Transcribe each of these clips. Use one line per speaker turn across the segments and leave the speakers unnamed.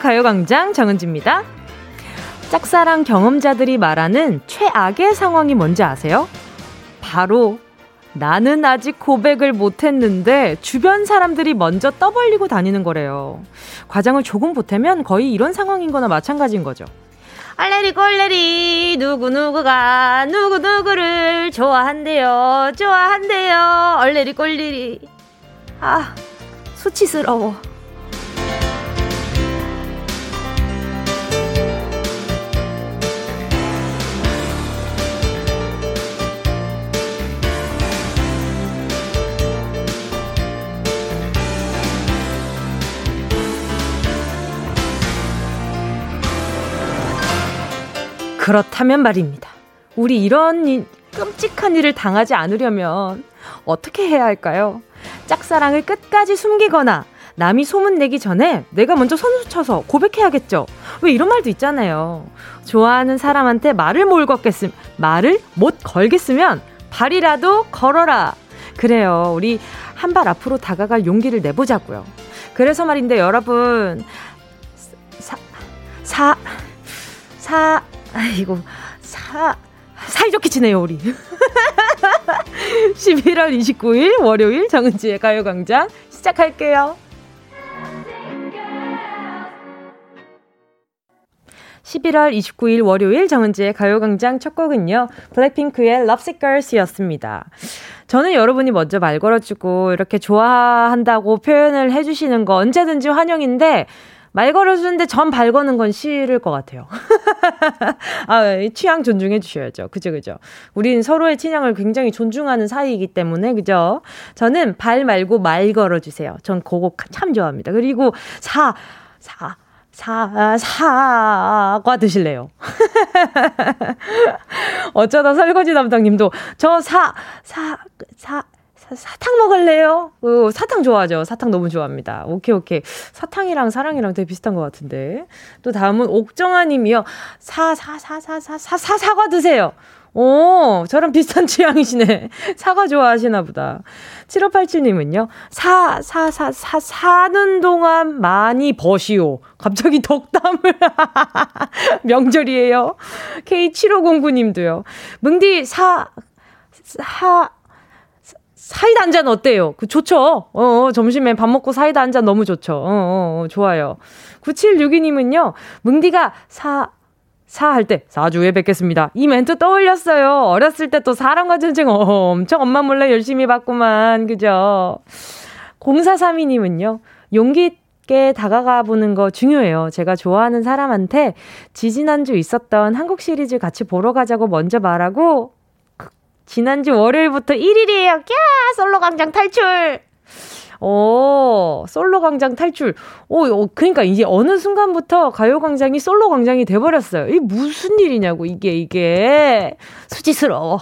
가요광장 정은지입니다. 짝사랑 경험자들이 말하는 최악의 상황이 뭔지 아세요? 바로 나는 아직 고백을 못했는데 주변 사람들이 먼저 떠벌리고 다니는 거래요. 과장을 조금 보태면 거의 이런 상황인 거나 마찬가지인 거죠. 알레리 꼴레리 누구누구가 누구누구를 좋아한대요. 좋아한대요. 얼레리 꼴레리. 아, 수치스러워. 그렇다면 말입니다. 우리 이런 이, 끔찍한 일을 당하지 않으려면 어떻게 해야 할까요? 짝사랑을 끝까지 숨기거나 남이 소문내기 전에 내가 먼저 선수 쳐서 고백해야겠죠. 왜 이런 말도 있잖아요. 좋아하는 사람한테 말을 못 걸겠음, 말을 못 걸겠으면 발이라도 걸어라. 그래요. 우리 한 발 앞으로 다가갈 용기를 내보자고요. 그래서 말인데 여러분, 사, 사, 사, 아이고, 사, 사이좋게 지내요, 우리. 11월 29일 월요일 정은지의 가요광장 시작할게요. 11월 29일 월요일 정은지의 가요광장 첫 곡은요. 블랙핑크의 Lovesick Girls였습니다. 저는 여러분이 먼저 말 걸어주고 이렇게 좋아한다고 표현을 해주시는 거 언제든지 환영인데 말 걸어주는데 전 발거는 건 싫을 것 같아요. 아, 취향 존중해 주셔야죠. 그죠, 그죠. 우린 서로의 취향을 굉장히 존중하는 사이이기 때문에, 그죠? 저는 발 말고 말 걸어주세요. 전 그거 참 좋아합니다. 그리고 사, 사, 사, 사과 드실래요? 어쩌다 설거지 담당님도 저 사, 사, 사, 사탕 먹을래요? 어, 사탕 좋아하죠. 사탕 너무 좋아합니다. 오케이, 오케이. 사탕이랑 사랑이랑 되게 비슷한 것 같은데. 또 다음은 옥정아 님이요. 사, 사, 사, 사, 사, 사, 사, 사과 드세요. 오, 저랑 비슷한 취향이시네. 사과 좋아하시나 보다. 7587님은요, 사, 사, 사, 사, 사는 동안 많이 버시오. 갑자기 덕담을. 명절이에요. K7509님도요. 뭉디, 사, 사, 사이다 한 잔 어때요? 그 좋죠? 어, 어, 점심에 밥 먹고 사이다 한 잔 너무 좋죠. 어, 어, 어 좋아요. 9762님은요, 뭉디가 사, 사할 때, 사주에 뵙겠습니다. 이 멘트 떠올렸어요. 어렸을 때 또 사랑과 전쟁 어, 엄청 엄마 몰래 열심히 봤구만. 그죠? 0432님은요, 용기 있게 다가가 보는 거 중요해요. 제가 좋아하는 사람한테 지지난주 있었던 한국 시리즈 같이 보러 가자고 먼저 말하고 지난주 월요일부터 1일이에요. 꺄! 솔로 광장 탈출! 오, 솔로 광장 탈출. 오, 어, 그러니까 이제 어느 순간부터 가요 광장이 솔로 광장이 돼버렸어요. 이게 무슨 일이냐고, 이게, 이게. 수치스러워.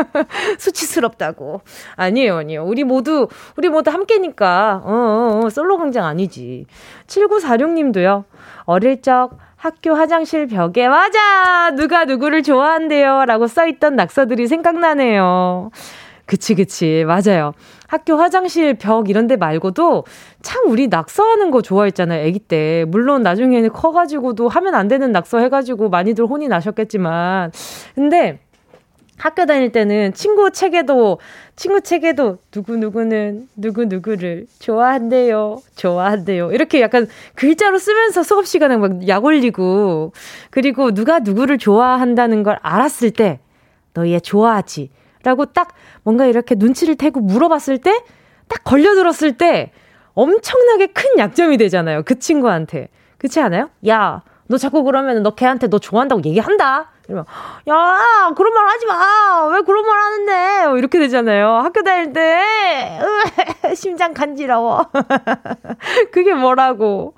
수치스럽다고. 아니에요, 아니에요. 우리 모두, 우리 모두 함께니까. 어, 어, 어 솔로 광장 아니지. 7946님도요. 어릴 적 학교 화장실 벽에 맞아 누가 누구를 좋아한대요 라고 써있던 낙서들이 생각나네요. 그치 그치 맞아요. 학교 화장실 벽 이런 데 말고도 참 우리 낙서하는 거 좋아했잖아요. 아기 때. 물론 나중에는 커 가지고도 하면 안 되는 낙서 해 가지고 많이들 혼이 나셨겠지만 근데 학교 다닐 때는 친구 책에도 친구 책에도 누구 누구는 누구 누구를 좋아한대요. 좋아한대요. 이렇게 약간 글자로 쓰면서 수업 시간에 막 약 올리고 그리고 누가 누구를 좋아한다는 걸 알았을 때너얘 좋아하지? 라고 딱 뭔가 이렇게 눈치를 태고 물어봤을 때 딱 걸려들었을 때 엄청나게 큰 약점이 되잖아요. 그 친구한테. 그렇지 않아요? 야, 너 자꾸 그러면 너 걔한테 너 좋아한다고 얘기한다. 이러면 야 그런 말 하지 마. 왜 그런 말 하는데? 뭐 이렇게 되잖아요. 학교 다닐 때 으, 심장 간지러워. 그게 뭐라고?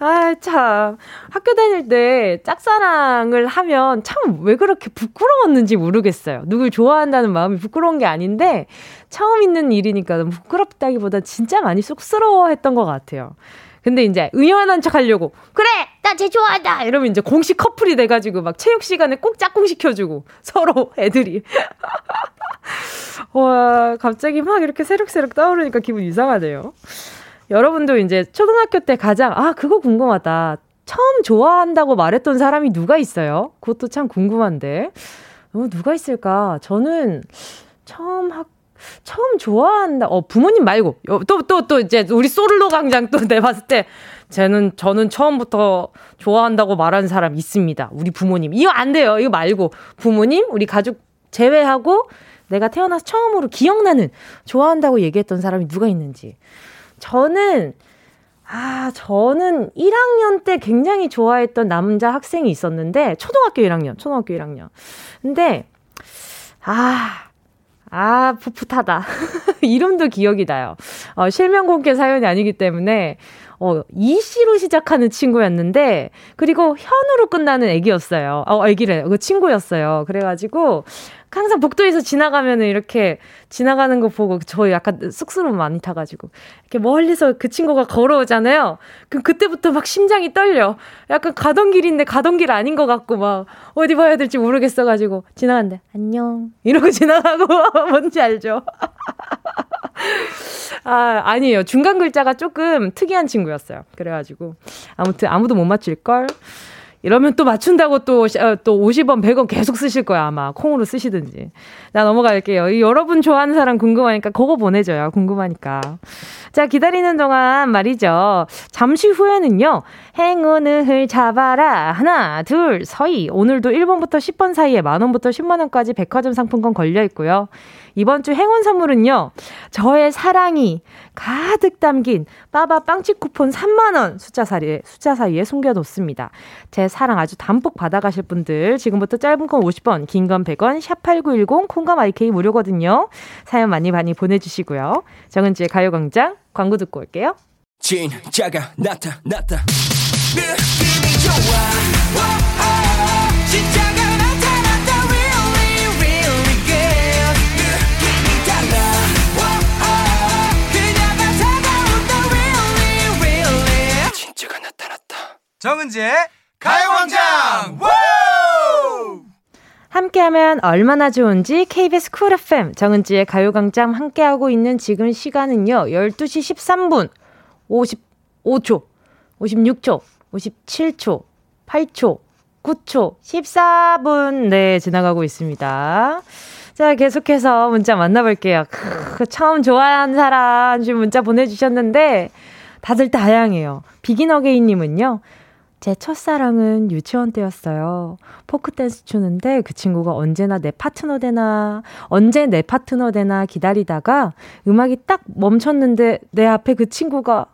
아 참. 학교 다닐 때 짝사랑을 하면 참 왜 그렇게 부끄러웠는지 모르겠어요. 누굴 좋아한다는 마음이 부끄러운 게 아닌데 처음 있는 일이니까 부끄럽다기보다 진짜 많이 쑥스러워 했던 것 같아요. 근데 이제 의연한 척 하려고 그래 나 쟤 좋아한다 이러면 이제 공식 커플이 돼가지고 막 체육 시간에 꼭 짝꿍 시켜주고 서로 애들이 와 갑자기 막 이렇게 새록새록 떠오르니까 기분 이상하네요. 여러분도 이제 초등학교 때 가장, 아, 그거 궁금하다. 처음 좋아한다고 말했던 사람이 누가 있어요? 그것도 참 궁금한데. 어, 누가 있을까? 저는 처음 학, 처음 좋아한다. 어, 부모님 말고. 또, 또, 또, 이제 우리 솔로 강장 또 내봤을 때, 쟤는, 저는 처음부터 좋아한다고 말하는 사람 있습니다. 우리 부모님. 이거 안 돼요. 이거 말고. 부모님, 우리 가족 제외하고, 내가 태어나서 처음으로 기억나는, 좋아한다고 얘기했던 사람이 누가 있는지. 저는, 아, 저는 1학년 때 굉장히 좋아했던 남자 학생이 있었는데, 초등학교 1학년, 초등학교 1학년. 근데, 아, 아, 풋풋하다. 이름도 기억이 나요. 어, 실명 공개 사연이 아니기 때문에, 어, 이씨로 시작하는 친구였는데, 그리고 현으로 끝나는 애기였어요. 어, 애기래. 그 친구였어요. 그래가지고, 항상 복도에서 지나가면은 이렇게 지나가는 거 보고 저 약간 쑥스러움 많이 타가지고 이렇게 멀리서 그 친구가 걸어오잖아요. 그럼 그때부터 막 심장이 떨려. 약간 가던 길인데 가던 길 아닌 것 같고 막 어디 봐야 될지 모르겠어가지고 지나간대 안녕 이러고 지나가고 뭔지 알죠? 아 아니에요. 중간 글자가 조금 특이한 친구였어요. 그래가지고 아무튼 아무도 못 맞출 걸. 이러면 또 맞춘다고 또, 어, 또 50원, 100원 계속 쓰실 거야, 아마. 콩으로 쓰시든지. 나 넘어갈게요. 여러분 좋아하는 사람 궁금하니까 그거 보내줘요. 궁금하니까. 자, 기다리는 동안 말이죠. 잠시 후에는요, 행운을 잡아라. 하나, 둘, 서희. 오늘도 1번부터 10번 사이에 만원부터 10만원까지 백화점 상품권 걸려 있고요. 이번 주 행운 선물은요, 저의 사랑이 가득 담긴 빠바 빵집 쿠폰 3만 원 숫자 사이에, 숫자 사이에 숨겨뒀습니다. 제 사랑 아주 담뿍 받아 가실 분들, 지금부터 짧은 건 50원, 긴 건 100원, 샵8910, 콩감 IK 무료거든요. 사연 많이 많이 보내 주시고요. 정은지의 가요 광장 광고 듣고 올게요. 진짜가 나타났다. 느낌이 좋아. 진짜
정은지의 가요광장!
함께하면 얼마나 좋은지 KBS 쿨 FM 정은지의 가요광장 함께하고 있는 지금 시간은요 12시 13분 55초 56초 57초 8초 9초 14분 네 지나가고 있습니다. 자 계속해서 문자 만나볼게요. 크, 처음 좋아하는 사람 지금 문자 보내주셨는데 다들 다양해요. 비긴 어게인님은요 제 첫사랑은 유치원 때였어요. 포크댄스 추는데 그 친구가 언제나 내 파트너 되나, 언제 내 파트너 되나 기다리다가 음악이 딱 멈췄는데 내 앞에 그 친구가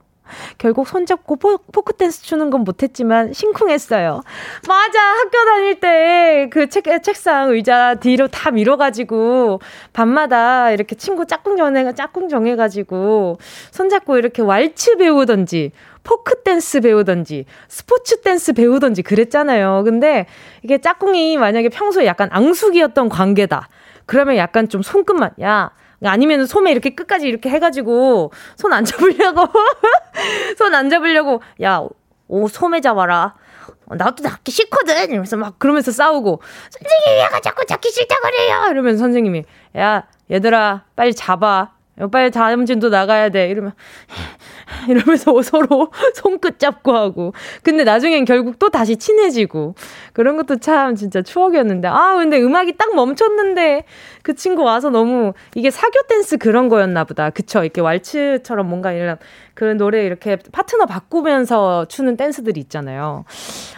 결국 손잡고 포, 크댄스 추는 건 못했지만 심쿵했어요. 맞아! 학교 다닐 때그 책, 책상 의자 뒤로 다 밀어가지고 밤마다 이렇게 친구 짝꿍 정해, 짝꿍 정해가지고 손잡고 이렇게 왈츠 배우던지 포크 댄스 배우던지 스포츠 댄스 배우던지 그랬잖아요. 근데 이게 짝꿍이 만약에 평소에 약간 앙숙이었던 관계다. 그러면 약간 좀 손끝만 야 아니면 손에 이렇게 끝까지 이렇게 해가지고 손 안 잡으려고 손 안 잡으려고 야 오 소매 잡아라. 나도 잡기 싫거든! 이러면서 막 그러면서 싸우고 선생님이 얘가 자꾸 잡기 싫다 그래요! 이러면서 선생님이 야 얘들아 빨리 잡아. 빨리 다음 진도 나가야 돼. 이러면, 이러면서 서로 손끝 잡고 하고. 근데 나중엔 결국 또 다시 친해지고. 그런 것도 참 진짜 추억이었는데. 아, 근데 음악이 딱 멈췄는데 그 친구 와서 너무 이게 사교 댄스 그런 거였나 보다. 그쵸? 이렇게 왈츠처럼 뭔가 이런 그런 노래 이렇게 파트너 바꾸면서 추는 댄스들이 있잖아요.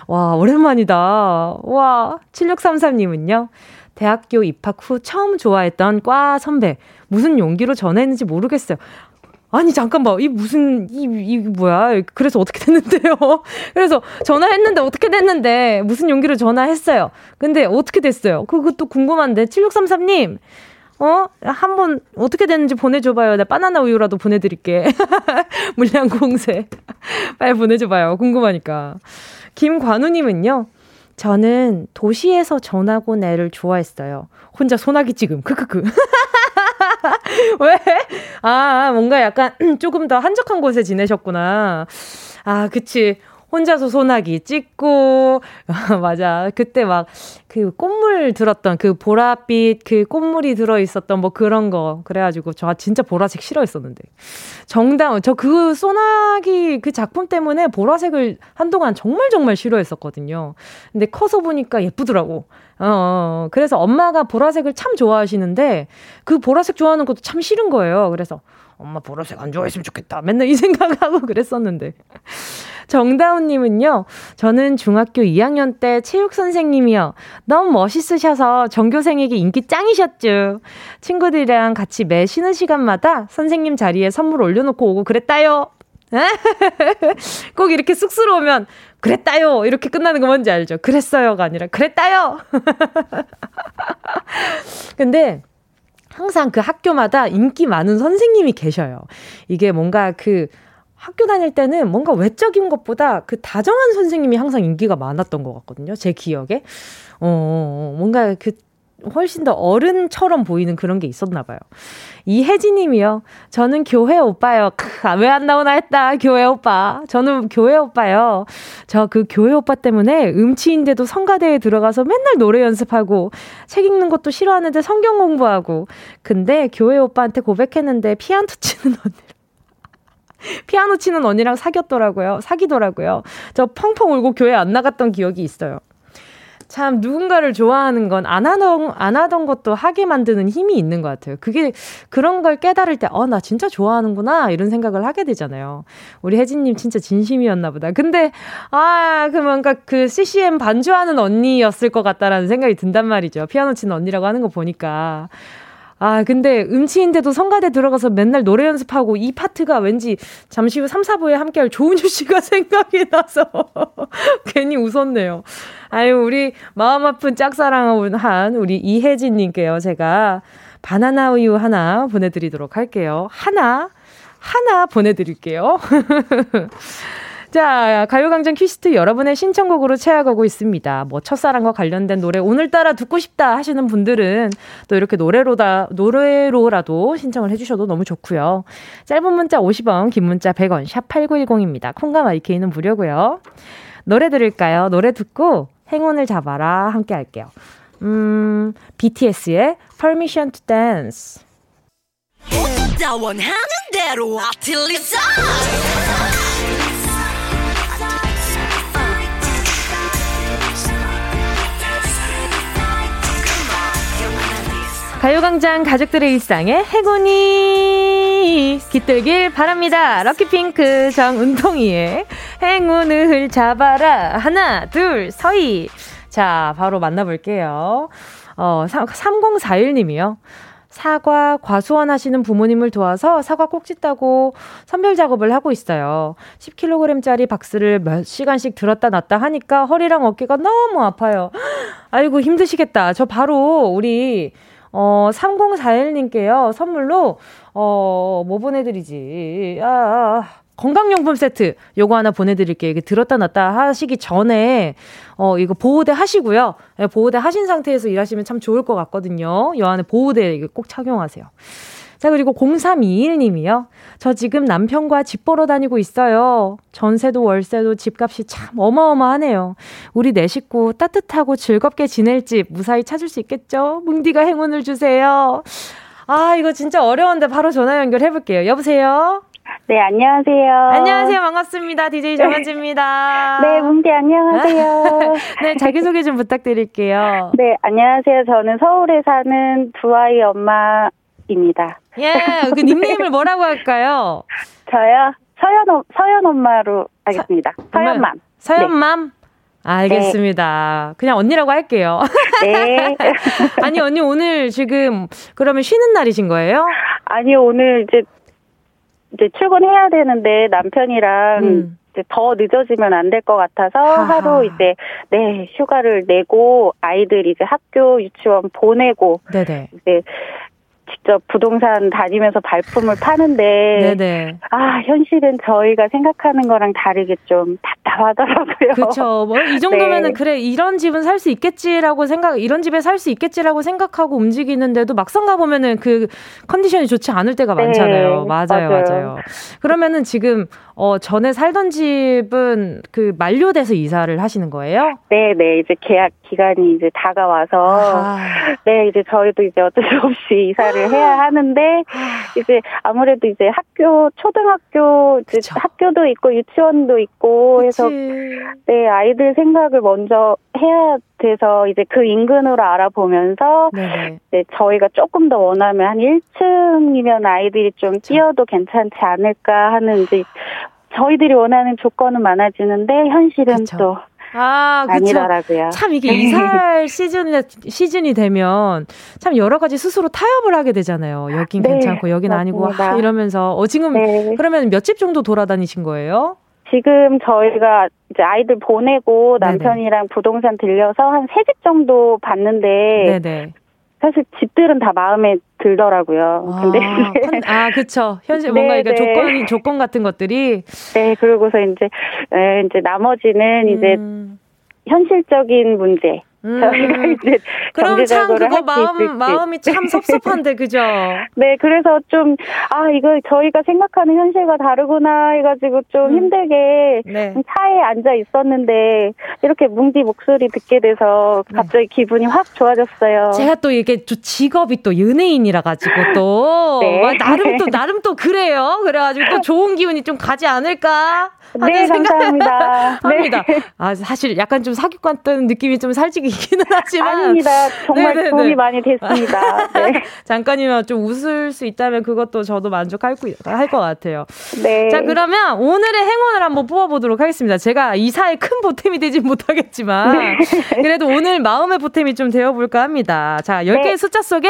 와, 오랜만이다. 와, 7633님은요. 대학교 입학 후 처음 좋아했던 과 선배. 무슨 용기로 전화했는지 모르겠어요. 아니 잠깐만. 이 무슨 이, 이 뭐야? 그래서 어떻게 됐는데요? 그래서 전화했는데 어떻게 됐는데 무슨 용기로 전화했어요? 근데 어떻게 됐어요? 그것도 궁금한데 7633님 어? 한 번 어떻게 됐는지 보내줘봐요. 내가 바나나 우유라도 보내드릴게. 물량 공세. 빨리 보내줘봐요. 궁금하니까. 김관우님은요 저는 도시에서 전학 온 애를 좋아했어요. 혼자 소나기 지금. 크크크. 왜? 아, 뭔가 약간 조금 더 한적한 곳에 지내셨구나. 아, 그치. 혼자서 소나기 찍고, 맞아. 그때 막 그 꽃물 들었던 그 보랏빛 그 꽃물이 들어 있었던 뭐 그런 거. 그래가지고 저 진짜 보라색 싫어했었는데. 정당, 저그 소나기 그 작품 때문에 보라색을 한동안 정말 정말 싫어했었거든요. 근데 커서 보니까 예쁘더라고. 어, 어, 어, 그래서 엄마가 보라색을 참 좋아하시는데 그 보라색 좋아하는 것도 참 싫은 거예요. 그래서 엄마 보라색 안 좋아했으면 좋겠다. 맨날 이 생각하고 그랬었는데. 정다운님은요, 저는 중학교 2학년 때 체육 선생님이요. 너무 멋있으셔서 전교생에게 인기 짱이셨죠. 친구들이랑 같이 매 쉬는 시간마다 선생님 자리에 선물 올려놓고 오고 그랬다요. 꼭 이렇게 쑥스러우면 그랬다요 이렇게 끝나는 거 뭔지 알죠? 그랬어요가 아니라 그랬다요. 근데 항상 그 학교마다 인기 많은 선생님이 계셔요. 이게 뭔가 그 학교 다닐 때는 뭔가 외적인 것보다 그 다정한 선생님이 항상 인기가 많았던 것 같거든요. 제 기억에. 어, 뭔가 그 훨씬 더 어른처럼 보이는 그런 게 있었나 봐요. 이혜진 님이요. 저는 교회 오빠요. 아, 왜안 나오나 했다. 교회 오빠. 저는 교회 오빠요. 저 그 교회 오빠 때문에 음치인데도 성가대에 들어가서 맨날 노래 연습하고 책 읽는 것도 싫어하는데 성경 공부하고. 근데 교회 오빠한테 고백했는데 피아노 치는 언니 피아노 치는 언니랑 사귀었더라고요. 사귀더라고요. 저 펑펑 울고 교회 안 나갔던 기억이 있어요. 참 누군가를 좋아하는 건 안 하던 안 하던 것도 하게 만드는 힘이 있는 것 같아요. 그게 그런 걸 깨달을 때, 어, 나 진짜 좋아하는구나 이런 생각을 하게 되잖아요. 우리 혜진님 진짜 진심이었나 보다. 근데 아, 그 뭔가 그 CCM 반주하는 언니였을 것 같다라는 생각이 든단 말이죠. 피아노 치는 언니라고 하는 거 보니까. 아, 근데 음치인데도 성가대 들어가서 맨날 노래 연습하고 이 파트가 왠지 잠시 후 3, 4부에 함께할 조은주 씨가 생각이 나서 괜히 웃었네요. 아유, 우리 마음 아픈 짝사랑한 우리 이혜진님께요. 제가 바나나 우유 하나 보내드리도록 할게요. 하나, 하나 보내드릴게요. 자, 가요광장 퀴스트 여러분의 신청곡으로 채워가고 있습니다. 뭐, 첫사랑과 관련된 노래 오늘따라 듣고 싶다 하시는 분들은 또 이렇게 노래로다, 노래로라도 신청을 해주셔도 너무 좋고요. 짧은 문자 50원, 긴 문자 100원, 샵 8910입니다. 콩감 IK는 무료고요. 노래 들을까요? 노래 듣고 행운을 잡아라 함께 할게요. 음, BTS의 Permission to Dance. 가요광장 가족들의 일상에 행운이 깃들길 바랍니다. 럭키핑크 정은동이의 행운을 잡아라. 하나, 둘, 서희. 자, 바로 만나볼게요. 어, 3041님이요. 사과, 과수원 하시는 부모님을 도와서 사과 꼭지 따고 선별 작업을 하고 있어요. 10kg짜리 박스를 몇 시간씩 들었다 놨다 하니까 허리랑 어깨가 너무 아파요. 아이고, 힘드시겠다. 저 바로 우리 어, 3041님께요. 선물로, 어, 뭐 보내드리지? 아, 아, 건강용품 세트 요거 하나 보내드릴게요. 이게 들었다 놨다 하시기 전에 어 이거 보호대 하시고요. 네, 보호대 하신 상태에서 일하시면 참 좋을 것 같거든요. 요 안에 보호대 꼭 착용하세요. 자, 그리고 0321님이요. 저 지금 남편과 집 보러 다니고 있어요. 전세도 월세도 집값이 참 어마어마하네요. 우리 네 식구 따뜻하고 즐겁게 지낼 집 무사히 찾을 수 있겠죠? 뭉디가 행운을 주세요. 아, 이거 진짜 어려운데 바로 전화 연결해볼게요. 여보세요?
네, 안녕하세요.
안녕하세요. 반갑습니다. DJ 정은지입니다.
네, 뭉디 안녕하세요.
네, 자기소개 좀 부탁드릴게요.
네, 안녕하세요. 저는 서울에 사는 두 아이 엄마 입니다.
예, 그 닉네임을 뭐라고 할까요?
저요? 서연, 서연 엄마로 하겠습니다. 서, 연맘
서연맘? 네. 알겠습니다. 네. 그냥 언니라고 할게요. 네. 아니, 언니 오늘 지금 그러면 쉬는 날이신 거예요?
아니, 오늘 이제, 이제 출근해야 되는데 남편이랑 음. 이제 더 늦어지면 안 될 것 같아서 하하. 하루 이제 네 휴가를 내고 아이들 이제 학교 유치원 보내고 네네. 이제 직접 부동산 다니면서 발품을 파는데 네네. 아 현실은 저희가 생각하는 거랑 다르게 좀 답답하더라고요.
그렇죠. 뭐 이 정도면은 네. 그래 이런 집은 살 수 있겠지라고 생각 이런 집에 살 수 있겠지라고 생각하고 움직이는데도 막상 가 보면은 그 컨디션이 좋지 않을 때가 네. 많잖아요. 맞아요, 맞아요, 맞아요. 그러면은 지금 어, 전에 살던 집은 그 만료돼서 이사를 하시는 거예요?
네, 네. 이제 계약 기간이 이제 다가와서 아. 네, 이제 저희도 이제 어쩔 수 없이 이사를 해야 하는데 아. 이제 아무래도 이제 학교 초등학교 이제 학교도 있고 유치원도 있고 그치. 해서 네, 아이들 생각을 먼저 해야 돼서 이제 그 인근으로 알아보면서 네 저희가 조금 더 원하면 한 1층이면 아이들이 좀 뛰어도 괜찮지 않을까 하는 이제 저희들이 원하는 조건은 많아지는데 현실은 그쵸. 또 아, 아니더라고요.
참 이게 이사할 시즌 시즌이 되면 참 여러 가지 스스로 타협을 하게 되잖아요. 여긴 네, 괜찮고 여긴 맞습니다. 아니고 하, 이러면서 어 지금 네. 그러면 몇 집 정도 돌아다니신 거예요?
지금 저희가 이제 아이들 보내고 남편이랑 네네. 부동산 들려서 한 세 집 정도 봤는데 네네. 사실 집들은 다 마음에 들더라고요.
아, 근데 아, 그쵸. 현실 뭔가 이게 네, 네. 조건 조건 같은 것들이
네, 그러고서 이제 네, 이제 나머지는 음. 이제 현실적인 문제 음. 저희가 이제
그럼 참 그거 마음 마음이 참 섭섭한데 그죠?
네, 그래서 좀 아 이거 저희가 생각하는 현실과 다르구나 해가지고 좀 음. 힘들게 네. 차에 앉아 있었는데 이렇게 뭉디 목소리 듣게 돼서 네. 갑자기 네. 기분이 확 좋아졌어요.
제가 또 이게 직업이 또 연예인이라 가지고 또 네. 나름 또 나름 또 그래요. 그래가지고 또 좋은 기운이 좀 가지 않을까?
네, 감사합니다.
합니다. 네. 아, 사실 약간 좀 사기꾼 같은 느낌이 좀 살찌기 는 하지만.
아닙니다. 정말 네네네. 도움이 많이 됐습니다. 네.
잠깐이면 좀 웃을 수 있다면 그것도 저도 만족할 것 같아요. 네. 자, 그러면 오늘의 행운을 한번 뽑아보도록 하겠습니다. 제가 이사에 큰 보탬이 되진 못하겠지만. 네. 그래도 오늘 마음의 보탬이 좀 되어볼까 합니다. 자, 10개의 네. 숫자 속에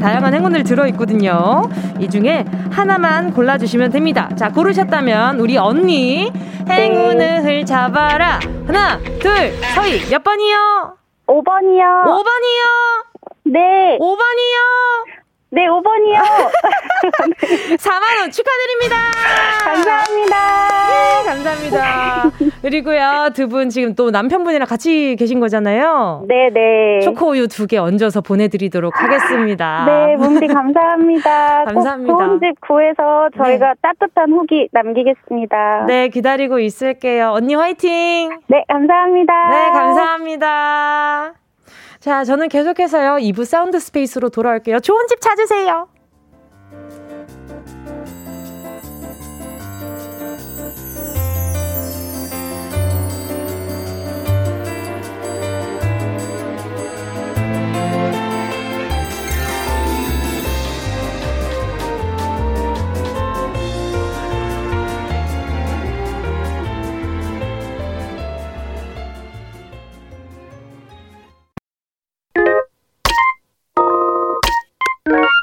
다양한 행운을 들어있거든요. 이 중에 하나만 골라주시면 됩니다. 자, 고르셨다면 우리 언니 행운을 잡아라. 하나, 둘, 서희 몇 번이요?
5번이요.
5번이요?
네.
5번이요?
네, 5번이요.
4만 원 축하드립니다.
감사합니다.
네, 감사합니다. 그리고요, 두 분 지금 또 남편분이랑 같이 계신 거잖아요.
네네. 네.
초코우유 두 개 얹어서 보내 드리도록 하겠습니다.
네, 몸디 감사합니다. 감사합니다. 좋은 집 구해서 저희가 네. 따뜻한 후기 남기겠습니다.
네, 기다리고 있을게요. 언니 화이팅!
네, 감사합니다.
네, 감사합니다. 자, 저는 계속해서요, 2부 사운드 스페이스로 돌아올게요. 좋은 집 찾으세요.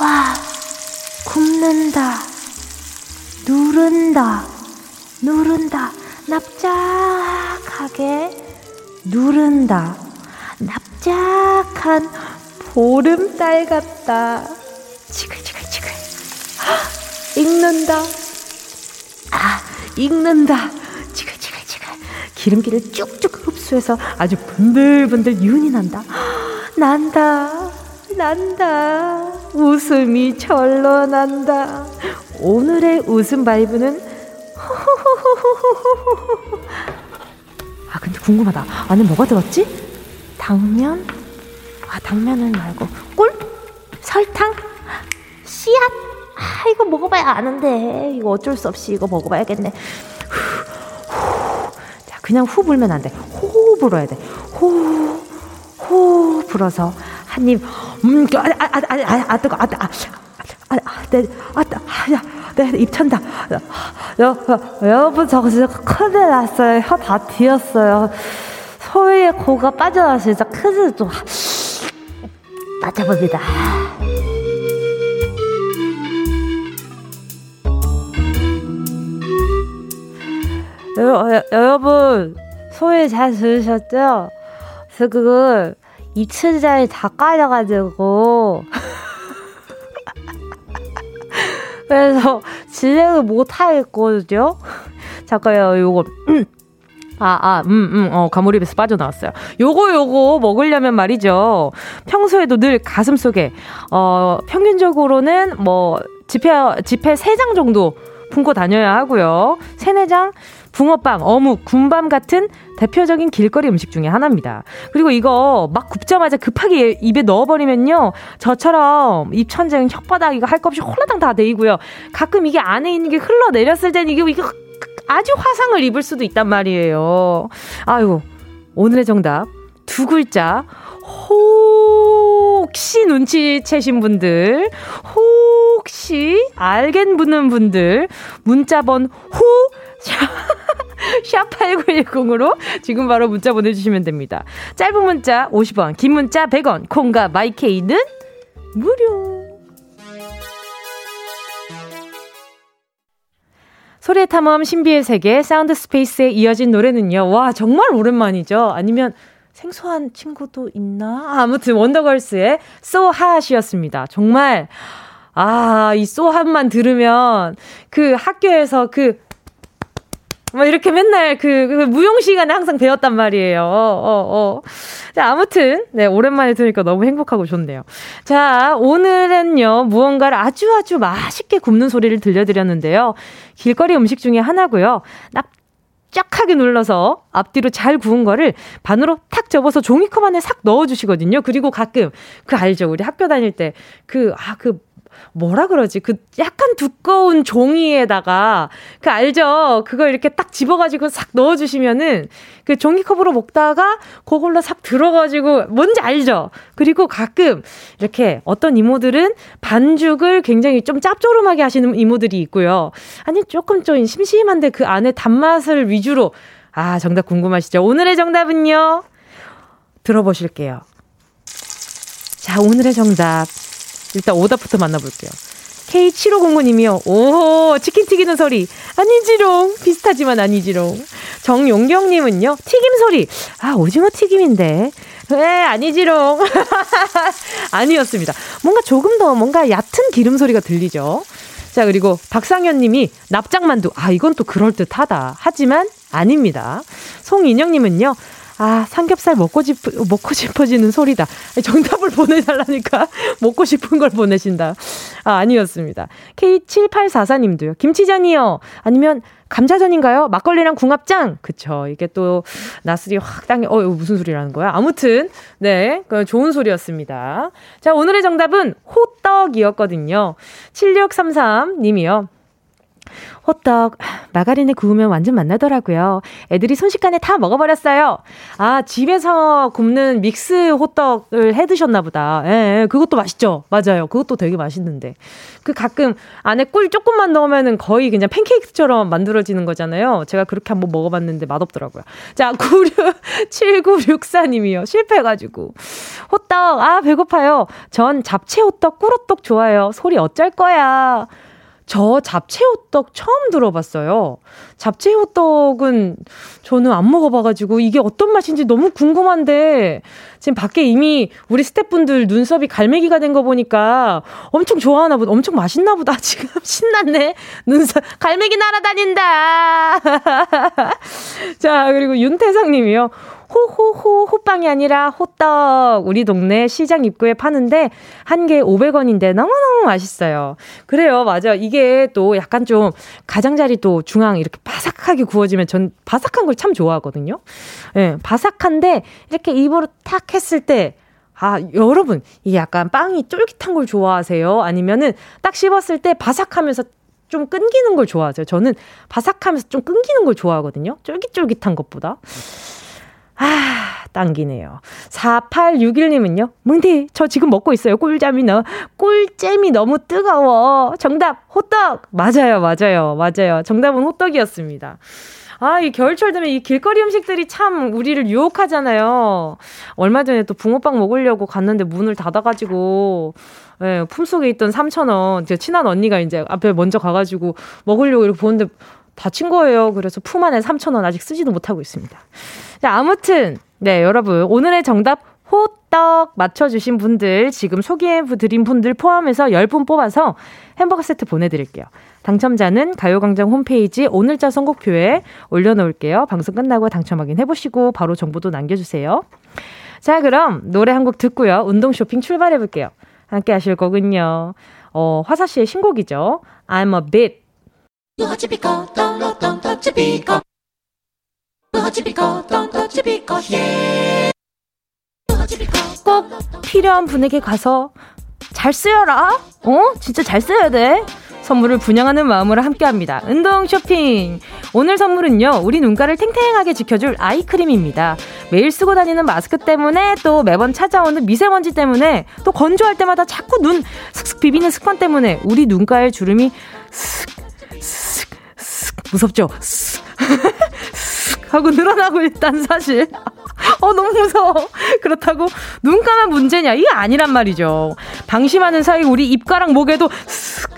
와, 굽는다. 누른다. 누른다. 납작하게 누른다. 납작한 보름달 같다. 지글지글지글. 익는다. 아, 익는다. 지글지글지글. 기름기를 쭉쭉 흡수해서 아주 분들분들 윤이 난다. 난다. 난다. 웃음이 절로 난다. 오늘의 웃음 바이브는 아 근데 궁금하다. 안에 뭐가 들었지? 당면? 아, 당면은 말고. 꿀? 설탕? 씨앗? 아, 이거 먹어봐야 아는데. 이거 어쩔 수 없이 이거 먹어봐야겠네. 자, 그냥 후 불면 안 돼. 호 불어야 돼. 호, 호 불어서 한 입, 음, 아, 아, 아, 아, 아, 아, 뜨거, 아, 아, 아, 아, 네, 아, 아, 야, 네, 입 찬다. 여, 여러분, 저 진짜 큰일 났어요. 혀 다 뒤었어요. 소위에 고가 빠져나서 진짜 큰일 좀 맞아봅니다. 여, 여러분, 소위 잘 들으셨죠? 저 그걸 이틀 자리다 까져가지고. 그래서 진행을 못 하겠거든요. 잠깐요, 요거. 아, 아, 음, 음, 어, 가몰입에서 빠져나왔어요. 요거, 요거 먹으려면 말이죠. 평소에도 늘 가슴 속에, 어, 평균적으로는 뭐, 지폐, 지폐 3장 정도 품고 다녀야 하고요. 3, 4장, 붕어빵, 어묵, 군밤 같은 대표적인 길거리 음식 중에 하나입니다. 그리고 이거 막 굽자마자 급하게 입에 넣어버리면요. 저처럼 입천장, 혓바닥 이거 할 것 없이 홀라당 다 데이고요. 가끔 이게 안에 있는 게 흘러내렸을 때는 이게, 이게 아주 화상을 입을 수도 있단 말이에요. 아유, 오늘의 정답. 두 글자. 혹시 눈치채신 분들, 혹시 알겐 붙는 분들, 문자번 후, 샵8910으로 지금 바로 문자 보내주시면 됩니다. 짧은 문자 50원, 긴 문자 100원, 콩과 마이케이는 무료. 소리의 탐험 신비의 세계 사운드 스페이스에 이어진 노래는요. 와 정말 오랜만이죠. 아니면 생소한 친구도 있나? 아무튼 원더걸스의 So Hot이었습니다. 정말 아, 이 Hot만 들으면 그 학교에서 그 뭐 이렇게 맨날 그, 그 무용 시간에 항상 배웠단 말이에요. 어, 어. 자, 아무튼, 네, 오랜만에 들으니까 너무 행복하고 좋네요. 자, 오늘은요, 무언가를 아주 아주 맛있게 굽는 소리를 들려드렸는데요. 길거리 음식 중에 하나고요. 납작하게 눌러서 앞뒤로 잘 구운 거를 반으로 탁 접어서 종이컵 안에 싹 넣어주시거든요. 그리고 가끔 그 알죠? 우리 학교 다닐 때 그, 아, 그 뭐라 그러지? 그 약간 두꺼운 종이에다가 그 알죠? 그거 이렇게 딱 집어가지고 싹 넣어주시면은 그 종이컵으로 먹다가 그걸로 싹 들어가지고 뭔지 알죠? 그리고 가끔 이렇게 어떤 이모들은 반죽을 굉장히 좀 짭조름하게 하시는 이모들이 있고요. 아니 조금 좀 심심한데 그 안에 단맛을 위주로 아 정답 궁금하시죠? 오늘의 정답은요. 들어보실게요. 자 오늘의 정답 일단 오답부터 만나볼게요. K7509님이요. 오, 치킨 튀기는 소리. 아니지롱. 비슷하지만 아니지롱. 정용경님은요. 튀김 소리. 아, 오징어 튀김인데. 네, 아니지롱. 아니었습니다. 뭔가 조금 더 뭔가 얕은 기름 소리가 들리죠. 자, 그리고 박상현 님이 납작만두. 아, 이건 또 그럴듯하다. 하지만 아닙니다. 송인영 님은요. 아, 삼겹살 먹고 싶, 먹고 싶어지는 소리다. 정답을 보내달라니까 먹고 싶은 걸 보내신다. 아, 아니었습니다. K7844님도요. 김치전이요. 아니면 감자전인가요? 막걸리랑 궁합장? 그쵸. 이게 또, 나스리 확 당겨, 어, 무슨 소리라는 거야? 아무튼, 네. 그 좋은 소리였습니다. 자, 오늘의 정답은 호떡이었거든요. 7633님이요. 호떡 마가린에 구우면 완전 맛나더라고요. 애들이 순식간에 다 먹어버렸어요. 아 집에서 굽는 믹스 호떡을 해 드셨나 보다. 예, 예, 그것도 맛있죠. 맞아요. 그것도 되게 맛있는데 그 가끔 안에 꿀 조금만 넣으면은 거의 그냥 팬케이크처럼 만들어지는 거잖아요. 제가 그렇게 한번 먹어봤는데 맛없더라고요. 자 967964님이요. 실패해가지고 호떡 아 배고파요. 전 잡채 호떡 꿀호떡 좋아요. 소리 어쩔 거야. 저 잡채 호떡 처음 들어봤어요. 잡채 호떡은 저는 안 먹어봐가지고 이게 어떤 맛인지 너무 궁금한데 지금 밖에 이미 우리 스태프분들 눈썹이 갈매기가 된 거 보니까 엄청 좋아하나 보다. 엄청 맛있나 보다. 지금 신났네. 눈썹, 갈매기 날아다닌다. 자, 그리고 윤태상 님이요. 호호호 호빵이 아니라 호떡 우리 동네 시장 입구에 파는데 한 개에 500원인데 너무너무 맛있어요. 그래요. 맞아. 이게 또 약간 좀 가장자리 또 중앙 이렇게 바삭하게 구워지면 전 바삭한 걸 참 좋아하거든요. 예, 네, 바삭한데 이렇게 입으로 탁 했을 때 아, 여러분, 이게 약간 빵이 쫄깃한 걸 좋아하세요? 아니면은 딱 씹었을 때 바삭하면서 좀 끊기는 걸 좋아하세요? 저는 바삭하면서 좀 끊기는 걸 좋아하거든요? 쫄깃쫄깃한 것보다. 아, 당기네요. 4861님은요? 뭉디, 저 지금 먹고 있어요. 꿀잠이 너, 꿀잼이 너무 뜨거워. 정답, 호떡! 맞아요, 맞아요, 맞아요. 정답은 호떡이었습니다. 아, 이 겨울철 되면 이 길거리 음식들이 참 우리를 유혹하잖아요. 얼마 전에 또 붕어빵 먹으려고 갔는데 문을 닫아가지고, 예, 품속에 있던 3,000원, 제 친한 언니가 이제 앞에 먼저 가가지고 먹으려고 이렇게 보는데 다친 거예요. 그래서 품 안에 3,000원 아직 쓰지도 못하고 있습니다. 자, 아무튼, 네, 여러분. 오늘의 정답, 호떡 맞춰주신 분들, 지금 소개해드린 분들 포함해서 10분 뽑아서 햄버거 세트 보내드릴게요. 당첨자는 가요광장 홈페이지 오늘자 선곡표에 올려놓을게요. 방송 끝나고 당첨 확인해보시고 바로 정보도 남겨주세요. 자, 그럼 노래 한 곡 듣고요. 운동 쇼핑 출발해볼게요. 함께 하실 거군요. 어, 화사 씨의 신곡이죠. I'm a bit. 꼭 필요한 분에게 가서 잘 쓰여라. 어? 진짜 잘 써야 돼. 선물을 분양하는 마음으로 함께합니다. 운동 쇼핑. 오늘 선물은요. 우리 눈가를 탱탱하게 지켜줄 아이크림입니다. 매일 쓰고 다니는 마스크 때문에 또 매번 찾아오는 미세먼지 때문에 또 건조할 때마다 자꾸 눈 슥슥 비비는 습관 때문에 우리 눈가의 주름이 슥 무섭죠? 슥 하고 늘어나고 있다는 사실. 어, 너무 무서워. 그렇다고 눈가만 문제냐? 이게 아니란 말이죠. 방심하는 사이 우리 입가랑 목에도 슥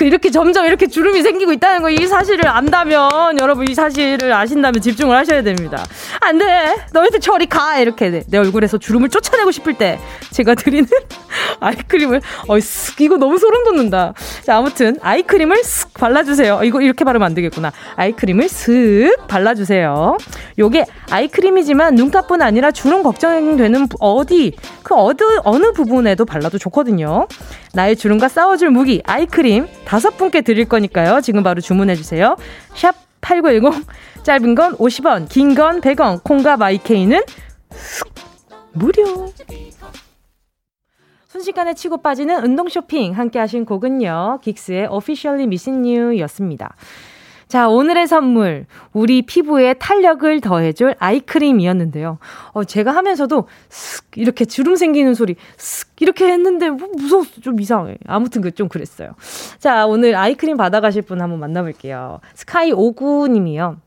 이렇게 점점 이렇게 주름이 생기고 있다는 거 이 사실을 안다면 여러분 이 사실을 아신다면 집중을 하셔야 됩니다. 안 돼. 너희들 저리 가. 이렇게 내, 내 얼굴에서 주름을 쫓아내고 싶을 때 제가 드리는 아이크림을 어, 쓱 이거 너무 소름 돋는다. 자, 아무튼 아이크림을 쓱 발라 주세요. 이거 이렇게 바르면 안 되겠구나. 아이크림을 쓱 발라 주세요. 요게 아이크림이지만 눈가뿐 아니라 주름 걱정되는 어디 그 어느 어느 부분에도 발라도 좋거든요. 나의 주름과 싸워줄 무기 아이크림 다섯 분께 드릴 거니까요. 지금 바로 주문해 주세요. 샵 #8910 짧은 건 50원, 긴 건 100원. 콩과 마이케이는 무료. 순식간에 치고 빠지는 운동 쇼핑 함께 하신 곡은요. 긱스의 Officially Missing You 였습니다. 자, 오늘의 선물. 우리 피부에 탄력을 더해줄 아이크림이었는데요. 어, 제가 하면서도 슥, 이렇게 주름 생기는 소리, 슥, 이렇게 했는데 뭐 무서웠어. 좀 이상해. 아무튼 그 좀 그랬어요. 자, 오늘 아이크림 받아가실 분 한번 만나볼게요. 스카이 오구님이요.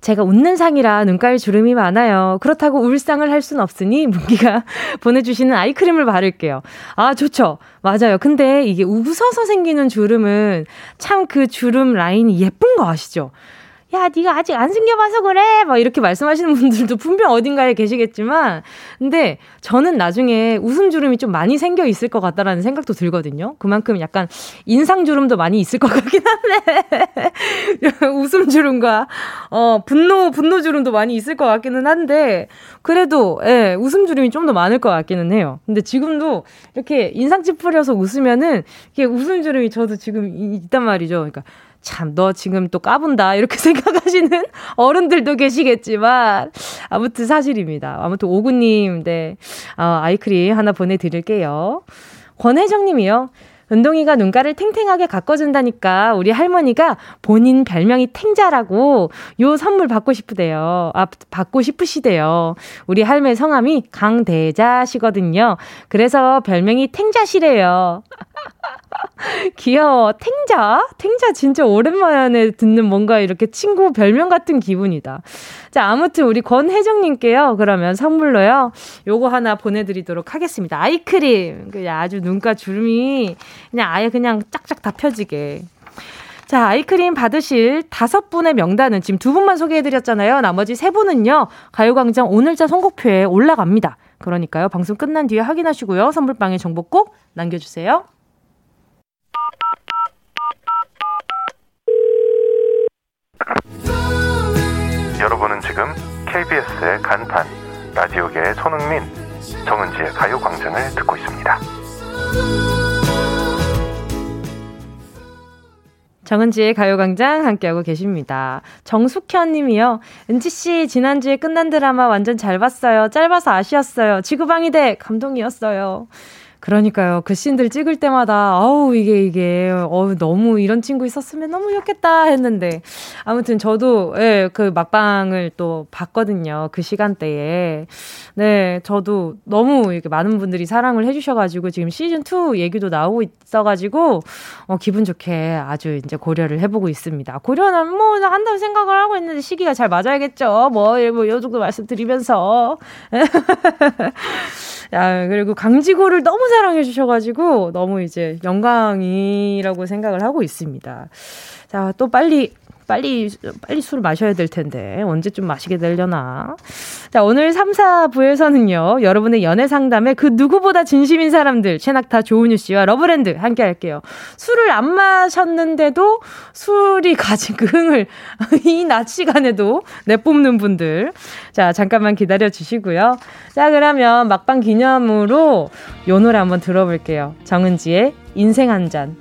제가 웃는 상이라 눈가에 주름이 많아요. 그렇다고 울상을 할 순 없으니 문기가 보내주시는 아이크림을 바를게요. 아, 좋죠. 맞아요. 근데 이게 웃어서 생기는 주름은 참 그 주름 라인이 예쁜 거 아시죠? 야, 네가 아직 안 생겨봐서 그래. 막 이렇게 말씀하시는 분들도 분명 어딘가에 계시겠지만, 근데 저는 나중에 웃음 주름이 좀 많이 생겨 있을 것 같다라는 생각도 들거든요. 그만큼 약간 인상 주름도 많이 있을 것 같긴 한데, 웃음 주름과 어 분노 분노 주름도 많이 있을 것 같기는 한데, 그래도 예, 웃음 주름이 좀 더 많을 것 같기는 해요. 근데 지금도 이렇게 인상 찌푸려서 웃으면은 이게 웃음 주름이 저도 지금 있단 말이죠. 그러니까. 참, 너 지금 또 까분다. 이렇게 생각하시는 어른들도 계시겠지만, 아무튼 사실입니다. 아무튼 오구님, 네. 어, 아이크림 하나 보내드릴게요. 권혜정 님이요. 은동이가 눈가를 탱탱하게 가꿔준다니까 우리 할머니가 본인 별명이 탱자라고 요 선물 받고 싶으대요. 아, 받고 싶으시대요. 우리 할매 성함이 강대자시거든요. 그래서 별명이 탱자시래요. 귀여워. 탱자? 탱자 진짜 오랜만에 듣는 뭔가 이렇게 친구 별명 같은 기분이다. 자, 아무튼 우리 권혜정님께요. 그러면 선물로요. 요거 하나 보내드리도록 하겠습니다. 아이크림. 그냥 아주 눈가 주름이 그냥 아예 그냥 짝짝 다 펴지게. 자, 아이크림 받으실 다섯 분의 명단은 지금 두 분만 소개해드렸잖아요. 나머지 세 분은요. 가요광장 오늘자 선곡표에 올라갑니다. 그러니까요. 방송 끝난 뒤에 확인하시고요. 선물방에 정보 꼭 남겨주세요.
여러분은 지금 KBS의 간판 라디오계의 손흥민 정은지의 가요광장을 듣고 있습니다.
정은지의 가요광장 함께하고 계십니다. 정숙현 님이요. 은지씨, 지난주에 끝난 드라마 완전 잘 봤어요. 짧아서 아쉬웠어요. 지구방위대 감동이었어요. 그러니까요. 그 씬들 찍을 때마다, 아우, 이게, 이게, 어우, 너무 이런 친구 있었으면 너무 좋겠다 했는데. 아무튼 저도, 예, 그 막방을 또 봤거든요. 그 시간대에. 네, 저도 너무 이렇게 많은 분들이 사랑을 해 주셔 가지고 지금 시즌 2 얘기도 나오고 있어 가지고, 어, 기분 좋게 아주 이제 고려를 해 보고 있습니다. 고려는 뭐, 한다고 생각을 하고 있는데 시기가 잘 맞아야겠죠. 뭐, 뭐, 요 정도 말씀드리면서. 야, 그리고 강지구를 너무 사랑해 주셔가지고 너무 이제 영광이라고 생각을 하고 있습니다. 자, 또 빨리 빨리, 빨리 술 마셔야 될 텐데, 언제쯤 마시게 되려나. 자, 오늘 3, 4부에서는요, 여러분의 연애 상담에 그 누구보다 진심인 사람들, 최낙타 조은유 씨와 러브랜드 함께 할게요. 술을 안 마셨는데도 술이 가진 그 흥을 이 낮 시간에도 내뿜는 분들. 자, 잠깐만 기다려 주시고요. 자, 그러면 막방 기념으로 요 노래 한번 들어볼게요. 정은지의 인생 한 잔.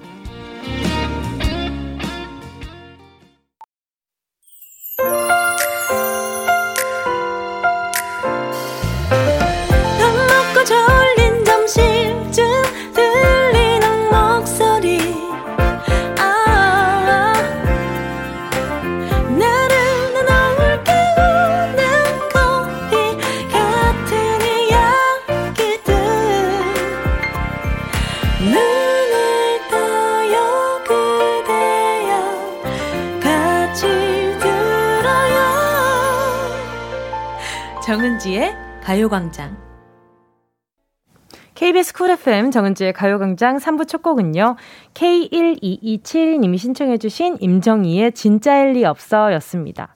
정은지의 가요광장. KBS 쿨 FM 정은지의 가요광장 3부 첫 곡은요. K1227님이 신청해주신 임정희의 진짜 일 리 없어 였습니다.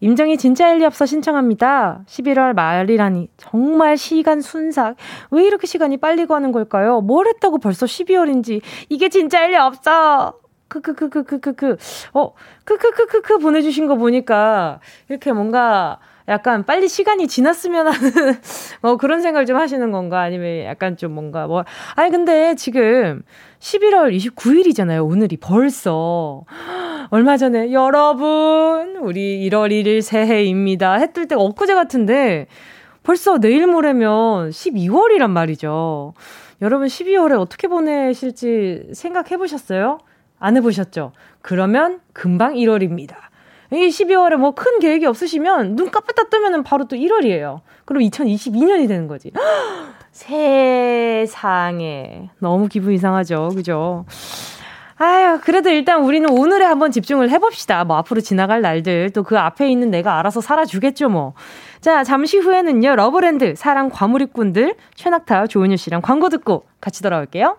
임정희 진짜 일 리 없어 신청합니다. 11월 말이라니 정말 시간 순삭. 왜 이렇게 시간이 빨리 가는 걸까요? 뭘 했다고 벌써 12월인지 이게 진짜 일 리 없어. 크크크크크크크. 어, 크크크크크 보내주신 거 보니까 이렇게 뭔가 약간 빨리 시간이 지났으면 하는 어 그런 생각을 좀 하시는 건가 아니면 약간 좀 뭔가 뭐 아니 근데 지금 11월 29일이잖아요. 오늘이 벌써 얼마 전에 여러분 우리 1월 1일 새해입니다. 했을 때가 엊그제 같은데 벌써 내일 모레면 12월이란 말이죠. 여러분 12월에 어떻게 보내실지 생각해 보셨어요? 안 해보셨죠? 그러면 금방 1월입니다. 이 12월에 뭐 큰 계획이 없으시면 눈 깜빡 뜨면은 바로 또 1월이에요. 그럼 2022년이 되는 거지. 세상에. 너무 기분 이상하죠. 그죠? 아유, 그래도 일단 우리는 오늘에 한번 집중을 해봅시다. 뭐 앞으로 지나갈 날들, 또 그 앞에 있는 내가 알아서 살아주겠죠, 뭐. 자, 잠시 후에는요, 러브랜드, 사랑 과몰입꾼들, 최낙타, 조은유 씨랑 광고 듣고 같이 돌아올게요.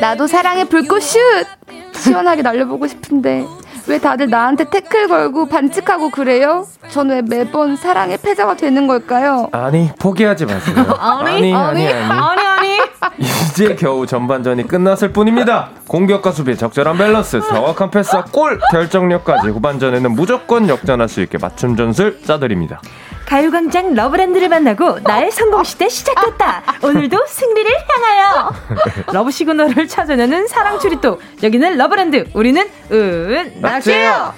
나도 사랑의 불꽃 슛! 시원하게 날려보고 싶은데 왜 다들 나한테 태클 걸고 반칙하고 그래요? 저는 왜 매번 사랑의 패자가 되는 걸까요?
아니 포기하지 마세요.
아니, 아니, 아니, 아니, 아니.
이제 겨우 전반전이 끝났을 뿐입니다. 공격과 수비의 적절한 밸런스, 정확한 패스와 골 결정력까지 후반전에는 무조건 역전할 수 있게 맞춤 전술 짜드립니다.
가요광장 러브랜드를 만나고 나의 성공시대 시작됐다. 오늘도 승리를 향하여. love signal을 찾아내는 사랑 추리또. 여기는 러브랜드. 우리는 은 낙지예요.